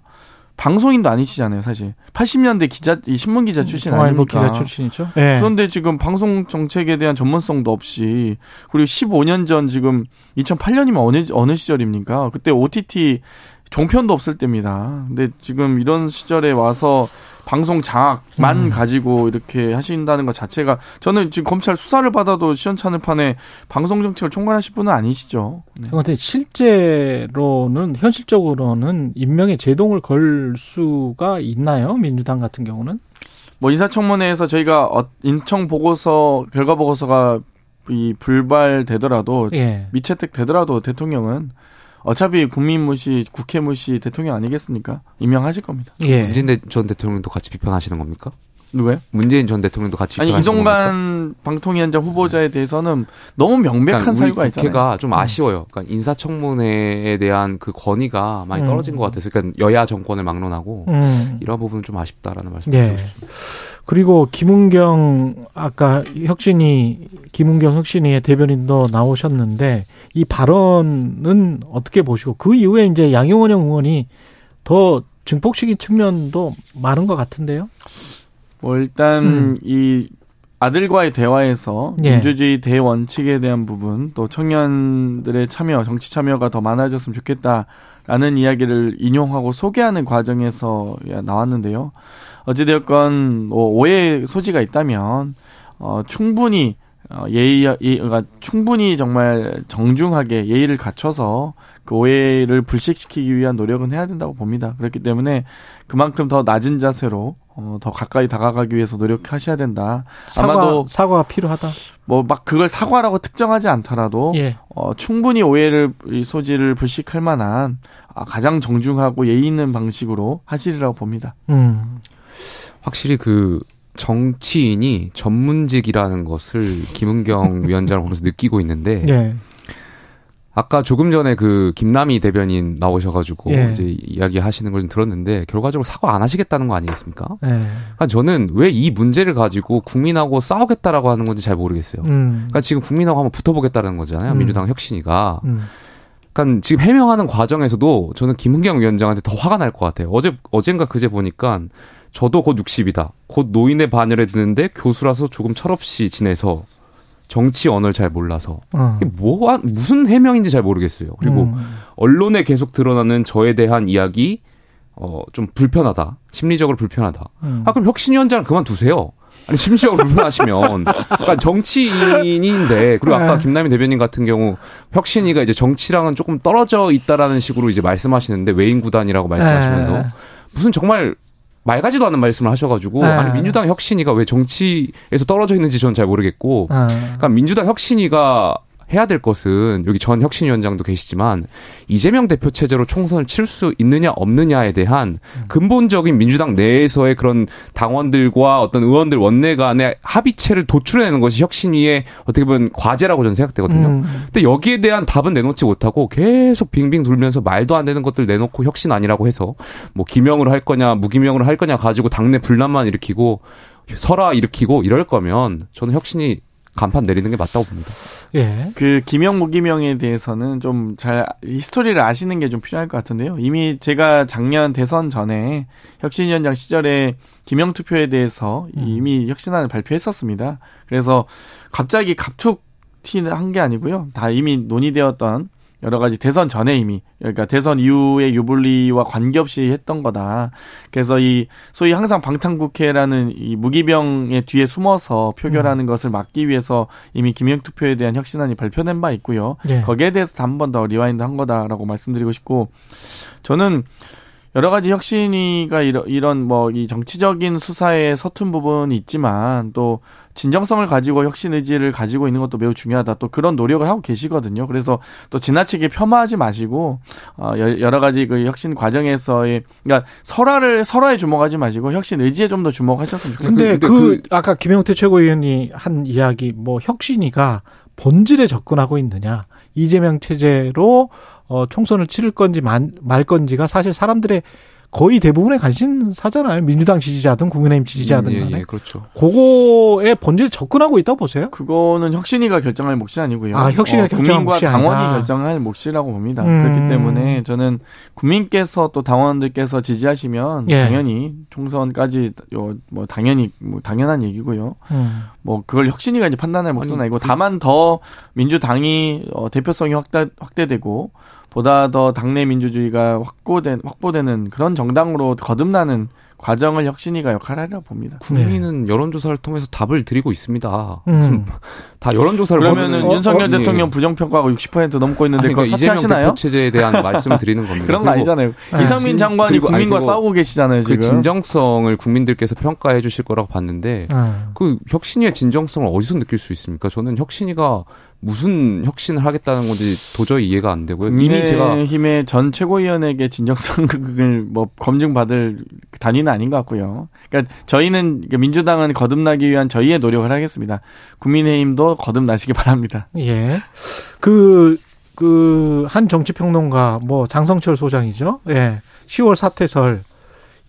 방송인도 아니시잖아요, 사실. 80년대 기자, 이 신문 기자 출신 아닙니까? 기자 출신이죠. 네. 그런데 지금 방송 정책에 대한 전문성도 없이 그리고 15년 전 지금 2008년이면 어느 어느 시절입니까? 그때 OTT 종편도 없을 때입니다. 근데 지금 이런 시절에 와서 방송 장악만 음. 가지고 이렇게 하신다는 것 자체가 저는 지금 검찰 수사를 받아도 시원찮을 판에 방송 정책을 총괄하실 분은 아니시죠. 네. 그런데 실제로는 현실적으로는 임명에 제동을 걸 수가 있나요? 민주당 같은 경우는? 뭐 인사청문회에서 저희가 어, 인청 보고서 결과 보고서가 이 불발되더라도 예. 미채택 되더라도 대통령은 어차피 국민 무시, 국회 무시 대통령 아니겠습니까? 임명하실 겁니다. 예. 문재인 전 대통령도 같이 비판하시는 겁니까? 누구요? 문재인 전 대통령도 같이 아니 이종관 방통위원장 후보자에 대해서는 너무 명백한 그러니까 사유가 있잖아요. 국회가 좀 음. 아쉬워요. 그러니까 인사청문회에 대한 그 건의가 많이 떨어진 음. 것 같아서 그러니까 여야 정권을 막론하고 음. 이런 부분은 좀 아쉽다라는 말씀 예. 드리고 그리고 김은경 아까 혁신이 김은경 혁신이의 대변인도 나오셨는데 이 발언은 어떻게 보시고 그 이후에 이제 양용원 의원이 더 증폭시킨 측면도 많은 것 같은데요. 뭐 일단 음. 이 아들과의 대화에서 예. 민주주의 대원칙에 대한 부분 또 청년들의 참여 정치 참여가 더 많아졌으면 좋겠다라는 이야기를 인용하고 소개하는 과정에서 나왔는데요. 어찌되었건 뭐 오해 소지가 있다면 어 충분히 어, 예의, 예의가 충분히 정말 정중하게 예의를 갖춰서 그 오해를 불식시키기 위한 노력은 해야 된다고 봅니다. 그렇기 때문에 그만큼 더 낮은 자세로 어, 더 가까이 다가가기 위해서 노력하셔야 된다. 사과, 아마도 사과가 필요하다. 뭐 막 그걸 사과라고 특정하지 않더라도 예. 어, 충분히 오해를 이 소지를 불식할 만한 아, 가장 정중하고 예의 있는 방식으로 하시리라고 봅니다. 음. 확실히 그 정치인이 전문직이라는 것을 김은경 위원장을 보면서 느끼고 있는데 예. 아까 조금 전에 그 김남희 대변인 나오셔가지고 예. 이제 이야기하시는 걸좀 들었는데 결과적으로 사과 안 하시겠다는 거 아니겠습니까? 예. 그러니까 저는 왜 이 문제를 가지고 국민하고 싸우겠다라고 하는 건지 잘 모르겠어요. 음. 그러니까 지금 국민하고 한번 붙어보겠다는 거잖아요. 음. 민주당 혁신이가. 음. 그러니까 지금 해명하는 과정에서도 저는 김은경 위원장한테 더 화가 날 것 같아요. 어제 어젠가 그제 보니까 저도 곧 60이다. 곧 노인의 반열에 드는데 교수라서 조금 철없이 지내서 정치 언어를 잘 몰라서 어. 이게 뭐 무슨 해명인지 잘 모르겠어요. 그리고 음. 언론에 계속 드러나는 저에 대한 이야기 어 좀 불편하다. 심리적으로 불편하다. 음. 아 그럼 혁신 위원장을 그만 두세요. 아니 심리적으로 불편하시면 그러니까 정치인인데 그리고 아까 네. 김남희 대변인 같은 경우 혁신이가 이제 정치랑은 조금 떨어져 있다라는 식으로 이제 말씀하시는데 외인 구단이라고 말씀하시면서 네. 무슨 정말 맑아지도 않은 말씀을 하셔가지고 네. 아니 민주당 혁신이가 왜 정치에서 떨어져 있는지 저는 잘 모르겠고 네. 그러니까 민주당 혁신이가 해야 될 것은 여기 전 혁신위원장도 계시지만 이재명 대표 체제로 총선을 칠 수 있느냐 없느냐에 대한 근본적인 민주당 내에서의 그런 당원들과 어떤 의원들 원내 간의 합의체를 도출해내는 것이 혁신위의 어떻게 보면 과제라고 저는 생각되거든요. 음. 근데 여기에 대한 답은 내놓지 못하고 계속 빙빙 돌면서 말도 안 되는 것들 내놓고 혁신 아니라고 해서 뭐 기명으로 할 거냐 무기명으로 할 거냐 가지고 당내 분란만 일으키고 설화 일으키고 이럴 거면 저는 혁신이 간판 내리는 게 맞다고 봅니다. 예. 그 김영 무기명에 대해서는 좀 잘 히스토리를 아시는 게 좀 필요할 것 같은데요. 이미 제가 작년 대선 전에 혁신위원장 시절에 김영 투표에 대해서 음. 이미 혁신안을 발표했었습니다. 그래서 갑자기 갑툭 튀한 게 아니고요. 다 이미 논의되었던 여러 가지 대선 전에 이미 그러니까 대선 이후의 유불리와 관계없이 했던 거다. 그래서 이 소위 항상 방탄국회라는 이 무기명의 뒤에 숨어서 표결하는 음. 것을 막기 위해서 이미 기명 투표에 대한 혁신안이 발표된 바 있고요. 네. 거기에 대해서 한 번 더 remind 한 거다라고 말씀드리고 싶고 저는 여러 가지 혁신위가 이런, 이런 뭐 이 정치적인 수사에 서툰 부분이 있지만 또 진정성을 가지고 혁신 의지를 가지고 있는 것도 매우 중요하다. 또 그런 노력을 하고 계시거든요. 그래서 또 지나치게 폄하하지 마시고 어 여러 가지 그 혁신 과정에서의 그러니까 설화를 설화에 주목하지 마시고 혁신 의지에 좀 더 주목하셨으면 좋겠습니다. 근데, 그, 그 아까 김영태 최고위원이 한 이야기 뭐 혁신이가 본질에 접근하고 있느냐 이재명 체제로 어, 총선을 치를 건지 말, 말 건지가 사실 사람들의 거의 대부분의 관심사잖아요. 민주당 지지자든 국민의힘 지지자든 음, 예, 간에. 예, 그렇죠. 그거에 본질 접근하고 있다고 보세요? 그거는 혁신이가 결정할 몫이 아니고요. 아, 혁신이가 어, 결정할 국민과 당원이 아니다. 결정할 몫이라고 봅니다. 음. 그렇기 때문에 저는 국민께서 또 당원들께서 지지하시면 예. 당연히 총선까지 요, 뭐 당연히 뭐 당연한 얘기고요. 음. 뭐 그걸 혁신이가 이제 판단할 몫은 아니고 그 다만 더 민주당이 어, 대표성이 확대 확대되고 보다 더 당내 민주주의가 확고된 확보되는 그런 정당으로 거듭나는 과정을 혁신이가 역할하리라 봅니다. 국민은 네. 여론조사를 통해서 답을 드리고 있습니다. 음. 다 여론조사를 그러면은 어, 윤석열 어, 대통령 예. 부정평가가 60% 넘고 있는데 아니, 그러니까 그거 사퇴하시나요? 체제에 대한 말씀을 드리는 겁니다. 그런 거 아니잖아요. 네. 이상민 장관이 그리고, 국민과 아니, 싸우고 계시잖아요. 지금. 그 진정성을 국민들께서 평가해 주실 거라고 봤는데 음. 그 혁신의 진정성을 어디서 느낄 수 있습니까? 저는 혁신이가 무슨 혁신을 하겠다는 건지 도저히 이해가 안 되고요. 이미 제가 힘의 전 최고위원에게 진정성을 뭐 검증받을 단위는 아닌 것 같고요. 그러니까 저희는 민주당은 거듭나기 위한 저희의 노력을 하겠습니다. 국민의힘도 거듭나시기 바랍니다. 예. 그, 그, 한 정치 평론가, 뭐, 장성철 소장이죠. 예. 10월 사태설.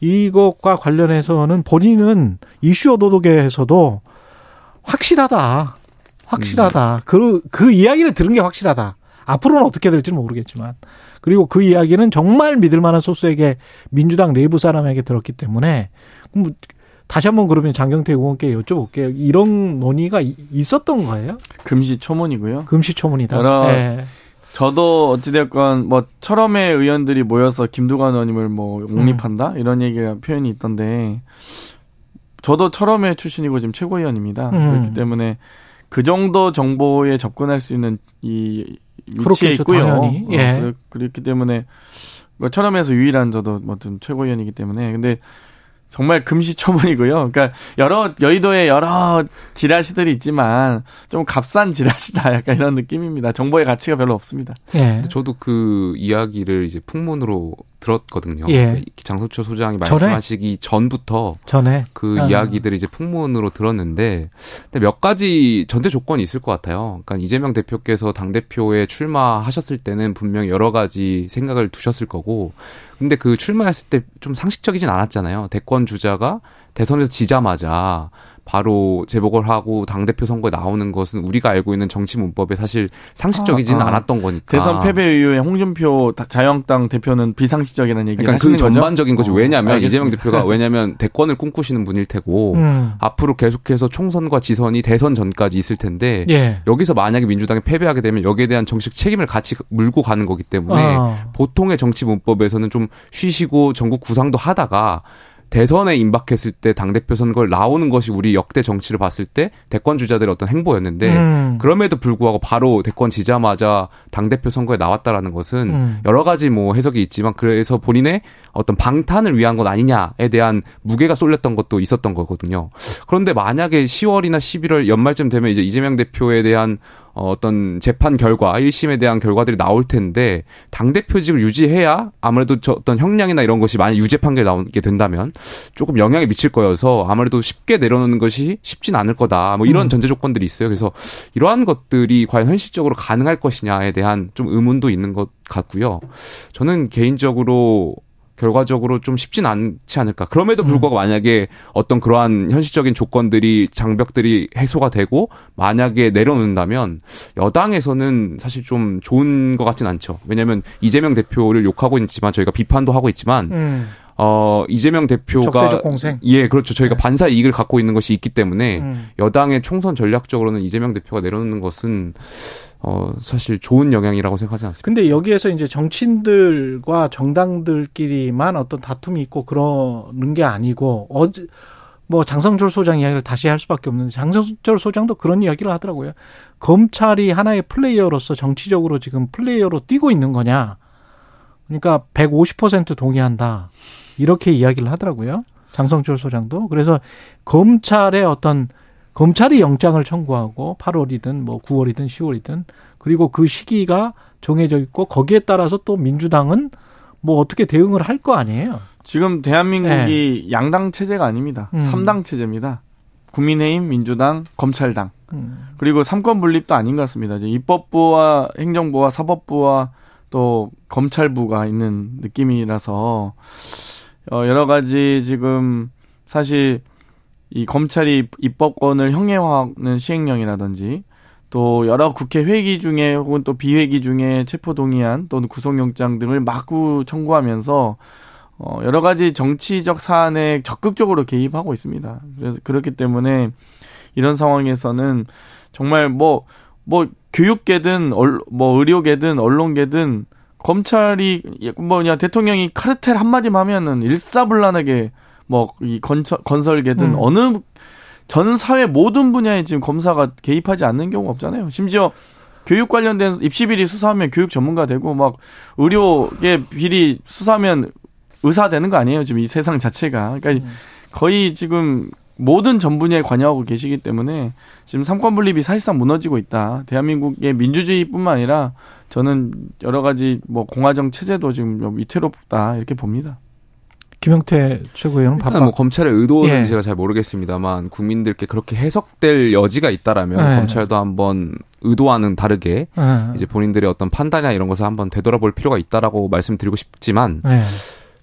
이것과 관련해서는 본인은 이슈 어도독에서도 확실하다. 확실하다. 음. 그, 그 이야기를 들은 게 확실하다. 앞으로는 어떻게 될지는 모르겠지만. 그리고 그 이야기는 정말 믿을 만한 소스에게 민주당 내부 사람에게 들었기 때문에 뭐 다시 한번 그러면 장경태 의원께 여쭤볼게요. 이런 논의가 있었던 거예요? 금시초문이고요. 금시초문이다. 여러 네. 저도 어찌됐건 뭐 철험의 의원들이 모여서 김두관 의원님을 뭐 옹립한다 음. 이런 얘기가 표현이 있던데 저도 철험의 출신이고 지금 최고위원입니다. 음. 그렇기 때문에 그 정도 정보에 접근할 수 있는 이 위치에 있고요. 당연히. 어, 예. 어, 그렇기 때문에 뭐 철험에서 유일한 저도 뭐좀 최고위원이기 때문에 근데 정말 금시초문이고요. 그러니까 여러 여의도에 여러 지라시들이 있지만 좀 값싼 지라시다 약간 이런 느낌입니다. 정보의 가치가 별로 없습니다. 예. 저도 그 이야기를 이제 풍문으로 들었거든요. 예. 장성철 소장이 말씀하시기 전에? 전부터 전에 그 아. 이야기들을 이제 풍문으로 들었는데 근데 몇 가지 전제 조건이 있을 것 같아요. 그러니까 이재명 대표께서 당 대표에 출마하셨을 때는 분명 여러 가지 생각을 두셨을 거고 근데 그 출마했을 때 좀 상식적이진 않았잖아요. 대권 주자가 대선에서 지자마자 바로 재보궐 하고 당 대표 선거에 나오는 것은 우리가 알고 있는 정치 문법에 사실 상식적이지는 아, 아. 않았던 거니까. 대선 패배 이후에 홍준표 자유한국당 대표는 비상식적이라는 얘기를 그러니까 그 전반적인 거죠. 어, 왜냐하면 알겠습니다. 이재명 대표가 왜냐하면 대권을 꿈꾸시는 분일 테고 음. 앞으로 계속해서 총선과 지선이 대선 전까지 있을 텐데 예. 여기서 만약에 민주당이 패배하게 되면 여기에 대한 정식 책임을 같이 물고 가는 거기 때문에 어. 보통의 정치 문법에서는 좀 쉬시고 전국 구상도 하다가 대선에 임박했을 때 당대표 선거를 나오는 것이 우리 역대 정치를 봤을 때 대권 주자들의 어떤 행보였는데 음. 그럼에도 불구하고 바로 대권 지자마자 당대표 선거에 나왔다라는 것은 음. 여러 가지 뭐 해석이 있지만 그래서 본인의 어떤 방탄을 위한 것 아니냐에 대한 무게가 쏠렸던 것도 있었던 거거든요. 그런데 만약에 10월이나 11월 연말쯤 되면 이제 이재명 대표에 대한 어, 어떤 재판 결과, 1심에 대한 결과들이 나올 텐데, 당대표직을 유지해야 아무래도 저 어떤 형량이나 이런 것이 만약 유죄 판결이 나오게 된다면 조금 영향이 미칠 거여서 아무래도 쉽게 내려놓는 것이 쉽진 않을 거다. 뭐 이런 음. 전제 조건들이 있어요. 그래서 이러한 것들이 과연 현실적으로 가능할 것이냐에 대한 좀 의문도 있는 것 같고요. 저는 개인적으로 결과적으로 좀 쉽진 않지 않을까. 그럼에도 불구하고 음. 만약에 어떤 그러한 현실적인 조건들이 장벽들이 해소가 되고 만약에 내려놓는다면 여당에서는 사실 좀 좋은 것 같진 않죠. 왜냐하면 이재명 대표를 욕하고 있지만 저희가 비판도 하고 있지만 음. 어, 이재명 대표가 예, 그렇죠. 저희가 네. 반사 이익을 갖고 있는 것이 있기 때문에 음. 여당의 총선 전략적으로는 이재명 대표가 내려놓는 것은 어, 사실 좋은 영향이라고 생각하지 않습니다. 근데 여기에서 이제 정치인들과 정당들끼리만 어떤 다툼이 있고 그러는 게 아니고 어제 뭐 장성철 소장 이야기를 다시 할 수밖에 없는데 장성철 소장도 그런 이야기를 하더라고요. 검찰이 하나의 플레이어로서 정치적으로 지금 플레이어로 뛰고 있는 거냐. 그러니까 150% 동의한다. 이렇게 이야기를 하더라고요. 장성철 소장도. 그래서 검찰의 어떤 검찰이 영장을 청구하고 8월이든 뭐 9월이든 10월이든 그리고 그 시기가 정해져 있고 거기에 따라서 또 민주당은 뭐 어떻게 대응을 할 거 아니에요. 지금 대한민국이 네. 양당 체제가 아닙니다. 음. 3당 체제입니다. 국민의힘, 민주당, 검찰당. 음. 그리고 삼권 분립도 아닌 것 같습니다. 이제 입법부와 행정부와 사법부와 또 검찰부가 있는 느낌이라서 어 여러 가지 지금 사실 이 검찰이 입법권을 형해화하는 시행령이라든지 또 여러 국회 회기 중에 혹은 또 비회기 중에 체포 동의안 또는 구속영장 등을 마구 청구하면서 어 여러 가지 정치적 사안에 적극적으로 개입하고 있습니다. 그래서 그렇기 때문에 이런 상황에서는 정말 뭐뭐 뭐 교육계든 얼, 뭐 의료계든 언론계든 검찰이 뭐냐 대통령이 카르텔 한마디만 하면은 일사불란하게 뭐 이 건설 건설계든 음. 어느 전 사회 모든 분야에 지금 검사가 개입하지 않는 경우가 없잖아요. 심지어 교육 관련된 입시 비리 수사하면 교육 전문가 되고 막 의료계 비리 수사하면 의사 되는 거 아니에요? 지금 이 세상 자체가. 그러니까 음. 거의 지금 모든 전 분야에 관여하고 계시기 때문에 지금 삼권 분립이 사실상 무너지고 있다. 대한민국의 민주주의뿐만 아니라 저는 여러 가지 뭐 공화정 체제도 지금 위태롭다 이렇게 봅니다. 김영태 최고위원은 바빠. 뭐 검찰의 의도는 예. 제가 잘 모르겠습니다만 국민들께 그렇게 해석될 여지가 있다라면 예. 검찰도 한번 의도와는 다르게 예. 이제 본인들의 어떤 판단이나 이런 것을 한번 되돌아볼 필요가 있다라고 말씀드리고 싶지만 예.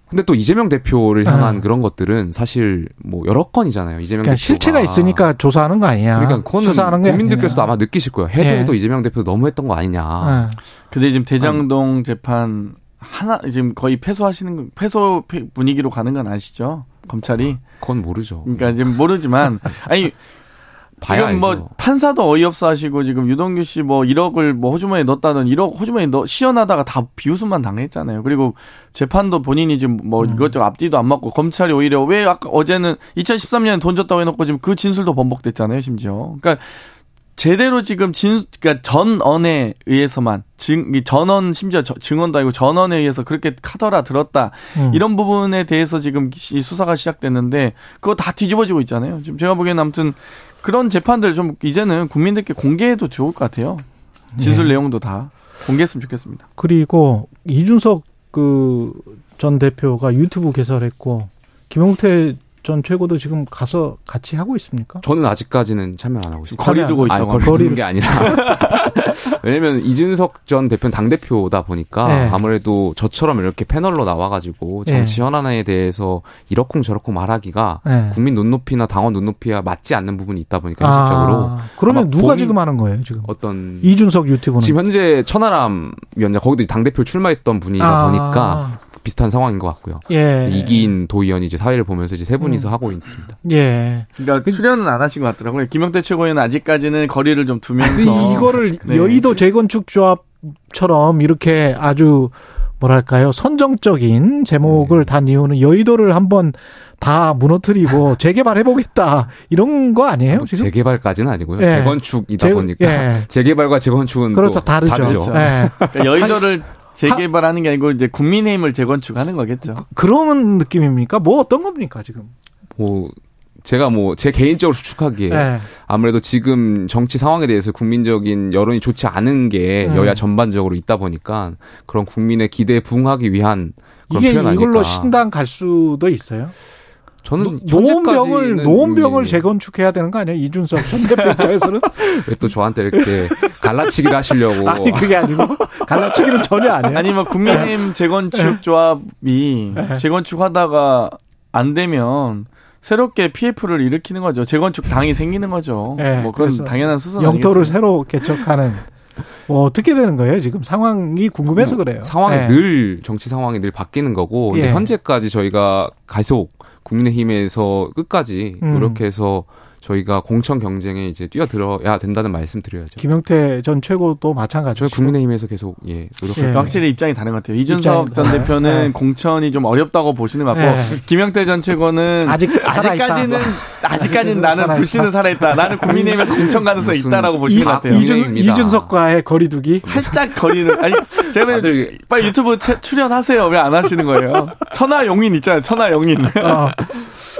근데 또 이재명 대표를 향한 어. 그런 것들은 사실 뭐 여러 건이잖아요. 이재명 그러니까 대표가 실체가 있으니까 조사하는 거 아니야. 그러니까 그거는 국민들께서도 아마 느끼실 거예요. 해도 해도 예. 이재명 대표 너무했던 거 아니냐. 어. 근데 지금 대장동 재판 하나 지금 거의 패소하시는 패소 분위기로 가는 건 아시죠? 검찰이. 그건 모르죠. 그러니까 지금 모르지만 아니 지금 뭐 알죠. 판사도 어이없어 하시고 지금 유동규 씨 뭐 1억을 뭐 호주머니에 넣었다던 1억 호주머니에 넣 시연하다가 다 비웃음만 당했잖아요. 그리고 재판도 본인이 지금 뭐 음. 이것저것 앞뒤도 안 맞고 검찰이 오히려 왜 아까 어제는 2013년에 돈 줬다고 해놓고 지금 그 진술도 번복됐잖아요. 심지어. 그러니까 제대로 지금 진, 그러니까 전언에 의해서만 증, 전언 심지어 증언도 아니고 전언에 의해서 그렇게 카더라 들었다 음. 이런 부분에 대해서 지금 수사가 시작됐는데 그거 다 뒤집어지고 있잖아요. 지금 제가 보기에는 아무튼 그런 재판들 좀 이제는 국민들께 공개해도 좋을 것 같아요. 진술 네. 내용도 다 공개했으면 좋겠습니다. 그리고 이준석 그 전 대표가 유튜브 개설했고 김용태 전 최고도 지금 가서 같이 하고 있습니까? 저는 아직까지는 참여 안 하고 있습니다. 거리 두고 있다. 거리 두는 게 아니라 왜냐면 이준석 전 대표는 당 대표다 보니까 네. 아무래도 저처럼 이렇게 패널로 나와가지고 정치 네. 현안에 대해서 이러쿵저러쿵 말하기가 네. 국민 눈높이나 당원 눈높이와 맞지 않는 부분이 있다 보니까 현실적으로. 아, 그러면 누가 지금 하는 거예요 지금? 어떤 이준석 유튜브는 지금 현재 천하람 위원장 거기도 당 대표 출마했던 분이다 아. 보니까 비슷한 상황인 것 같고요. 예. 이기인 도의원이 이제 사회를 보면서 이제 세 분이서 음. 하고 있습니다. 예. 그러니까 그, 출연은 안 하신 것 같더라고요. 김영태 최고위원은 아직까지는 거리를 좀 두면서 이거를 네. 여의도 재건축 조합처럼 이렇게 아주 뭐랄까요 선정적인 제목을 네. 단 이유는 여의도를 한번 다 무너뜨리고 재개발해 보겠다 이런 거 아니에요 뭐 지금? 재개발까지는 아니고요. 예. 재건축이다 재, 보니까 예. 재개발과 재건축은 그렇죠 다르죠. 다르죠. 예. 그러니까 여의도를 재개발하는 게 아니고 이제 국민의힘을 재건축하는 거겠죠. 그, 런 느낌입니까? 뭐 어떤 겁니까 지금? 뭐 제가 뭐 제 개인적으로 추측하기에 네. 아무래도 지금 정치 상황에 대해서 국민적인 여론이 좋지 않은 게 네. 여야 전반적으로 있다 보니까 그런 국민의 기대에 부응하기 위한 그런 이게 표현 아닐까. 이걸로 신당 갈 수도 있어요. 저는 노원병을 노원병을 재건축해야 되는 거 아니에요? 이준석 전 대표 입장에서는 왜 또 저한테 이렇게 갈라치기를 하시려고? 아니 그게 아니고 갈라치기는 전혀 아니에요. 아니 뭐 국민의힘 네. 재건축 네. 조합이 네. 재건축하다가 안 되면 새롭게 PF를 일으키는 거죠. 재건축 당이 생기는 거죠. 네, 뭐 그건 당연한 수순 영토를 아니겠습니까? 새로 개척하는 뭐 어떻게 되는 거예요? 지금 상황이 궁금해서 뭐 그래요. 상황이 네. 늘 정치 상황이 늘 바뀌는 거고 예. 현재까지 저희가 계속 국민의힘에서 끝까지 음. 노력해서 음. 저희가 공천 경쟁에 이제 뛰어들어야 된다는 말씀 드려야죠. 김영태 전 최고도 마찬가지죠. 저희 국민의힘에서 계속 예 노력할 예. 확실히 입장이 다른 것 같아요. 이준석 전 대표는 네. 공천이 좀 어렵다고 보시는 것 같고 네. 김영태 전 최고는 아직 아직까지는 아직까지는 나는 불씨는 살아있다. 나는 국민의힘에서 공천 가능성 이 있다라고 보시는 것 같아요. 이준, 이준석과의 거리두기 살짝 거리를 아니 제가 빨리 유튜브 출연하세요. 왜 안 하시는 거예요? 천하 용인 있잖아요. 천하 용인. 어,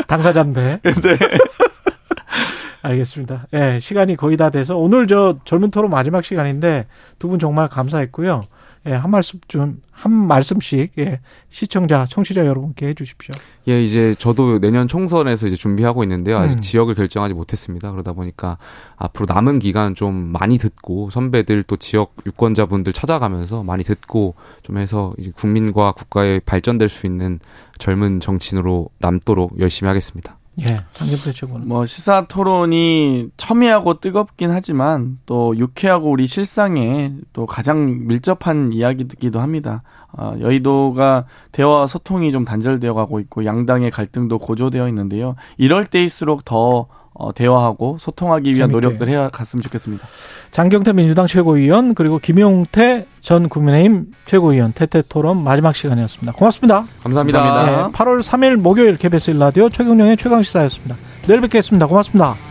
당사자인데. 네. 알겠습니다. 예, 시간이 거의 다 돼서 오늘 저 젊은 토론 마지막 시간인데 두 분 정말 감사했고요. 예, 한 말씀 좀, 한 말씀씩, 예, 시청자, 청취자 여러분께 해 주십시오. 예, 이제 저도 내년 총선에서 이제 준비하고 있는데요. 아직 음. 지역을 결정하지 못했습니다. 그러다 보니까 앞으로 남은 기간 좀 많이 듣고 선배들 또 지역 유권자분들 찾아가면서 많이 듣고 좀 해서 이제 국민과 국가에 발전될 수 있는 젊은 정치인으로 남도록 열심히 하겠습니다. 예, 최고는. 뭐 시사 토론이 첨예하고 뜨겁긴 하지만 또 유쾌하고 우리 실상에 또 가장 밀접한 이야기이기도 합니다. 어, 여의도가 대화 소통이 좀 단절되어 가고 있고 양당의 갈등도 고조되어 있는데요. 이럴 때일수록 더 어, 대화하고 소통하기 위한 재밌게. 노력들 해야 갔으면 좋겠습니다. 장경태 민주당 최고위원 그리고 김용태 전 국민의힘 최고위원 태태 토론 마지막 시간이었습니다. 고맙습니다. 감사합니다. 감사합니다. 네, 8월 3일 목요일 KBS 일라디오 최경령의 최강 시사였습니다. 내일 뵙겠습니다. 고맙습니다.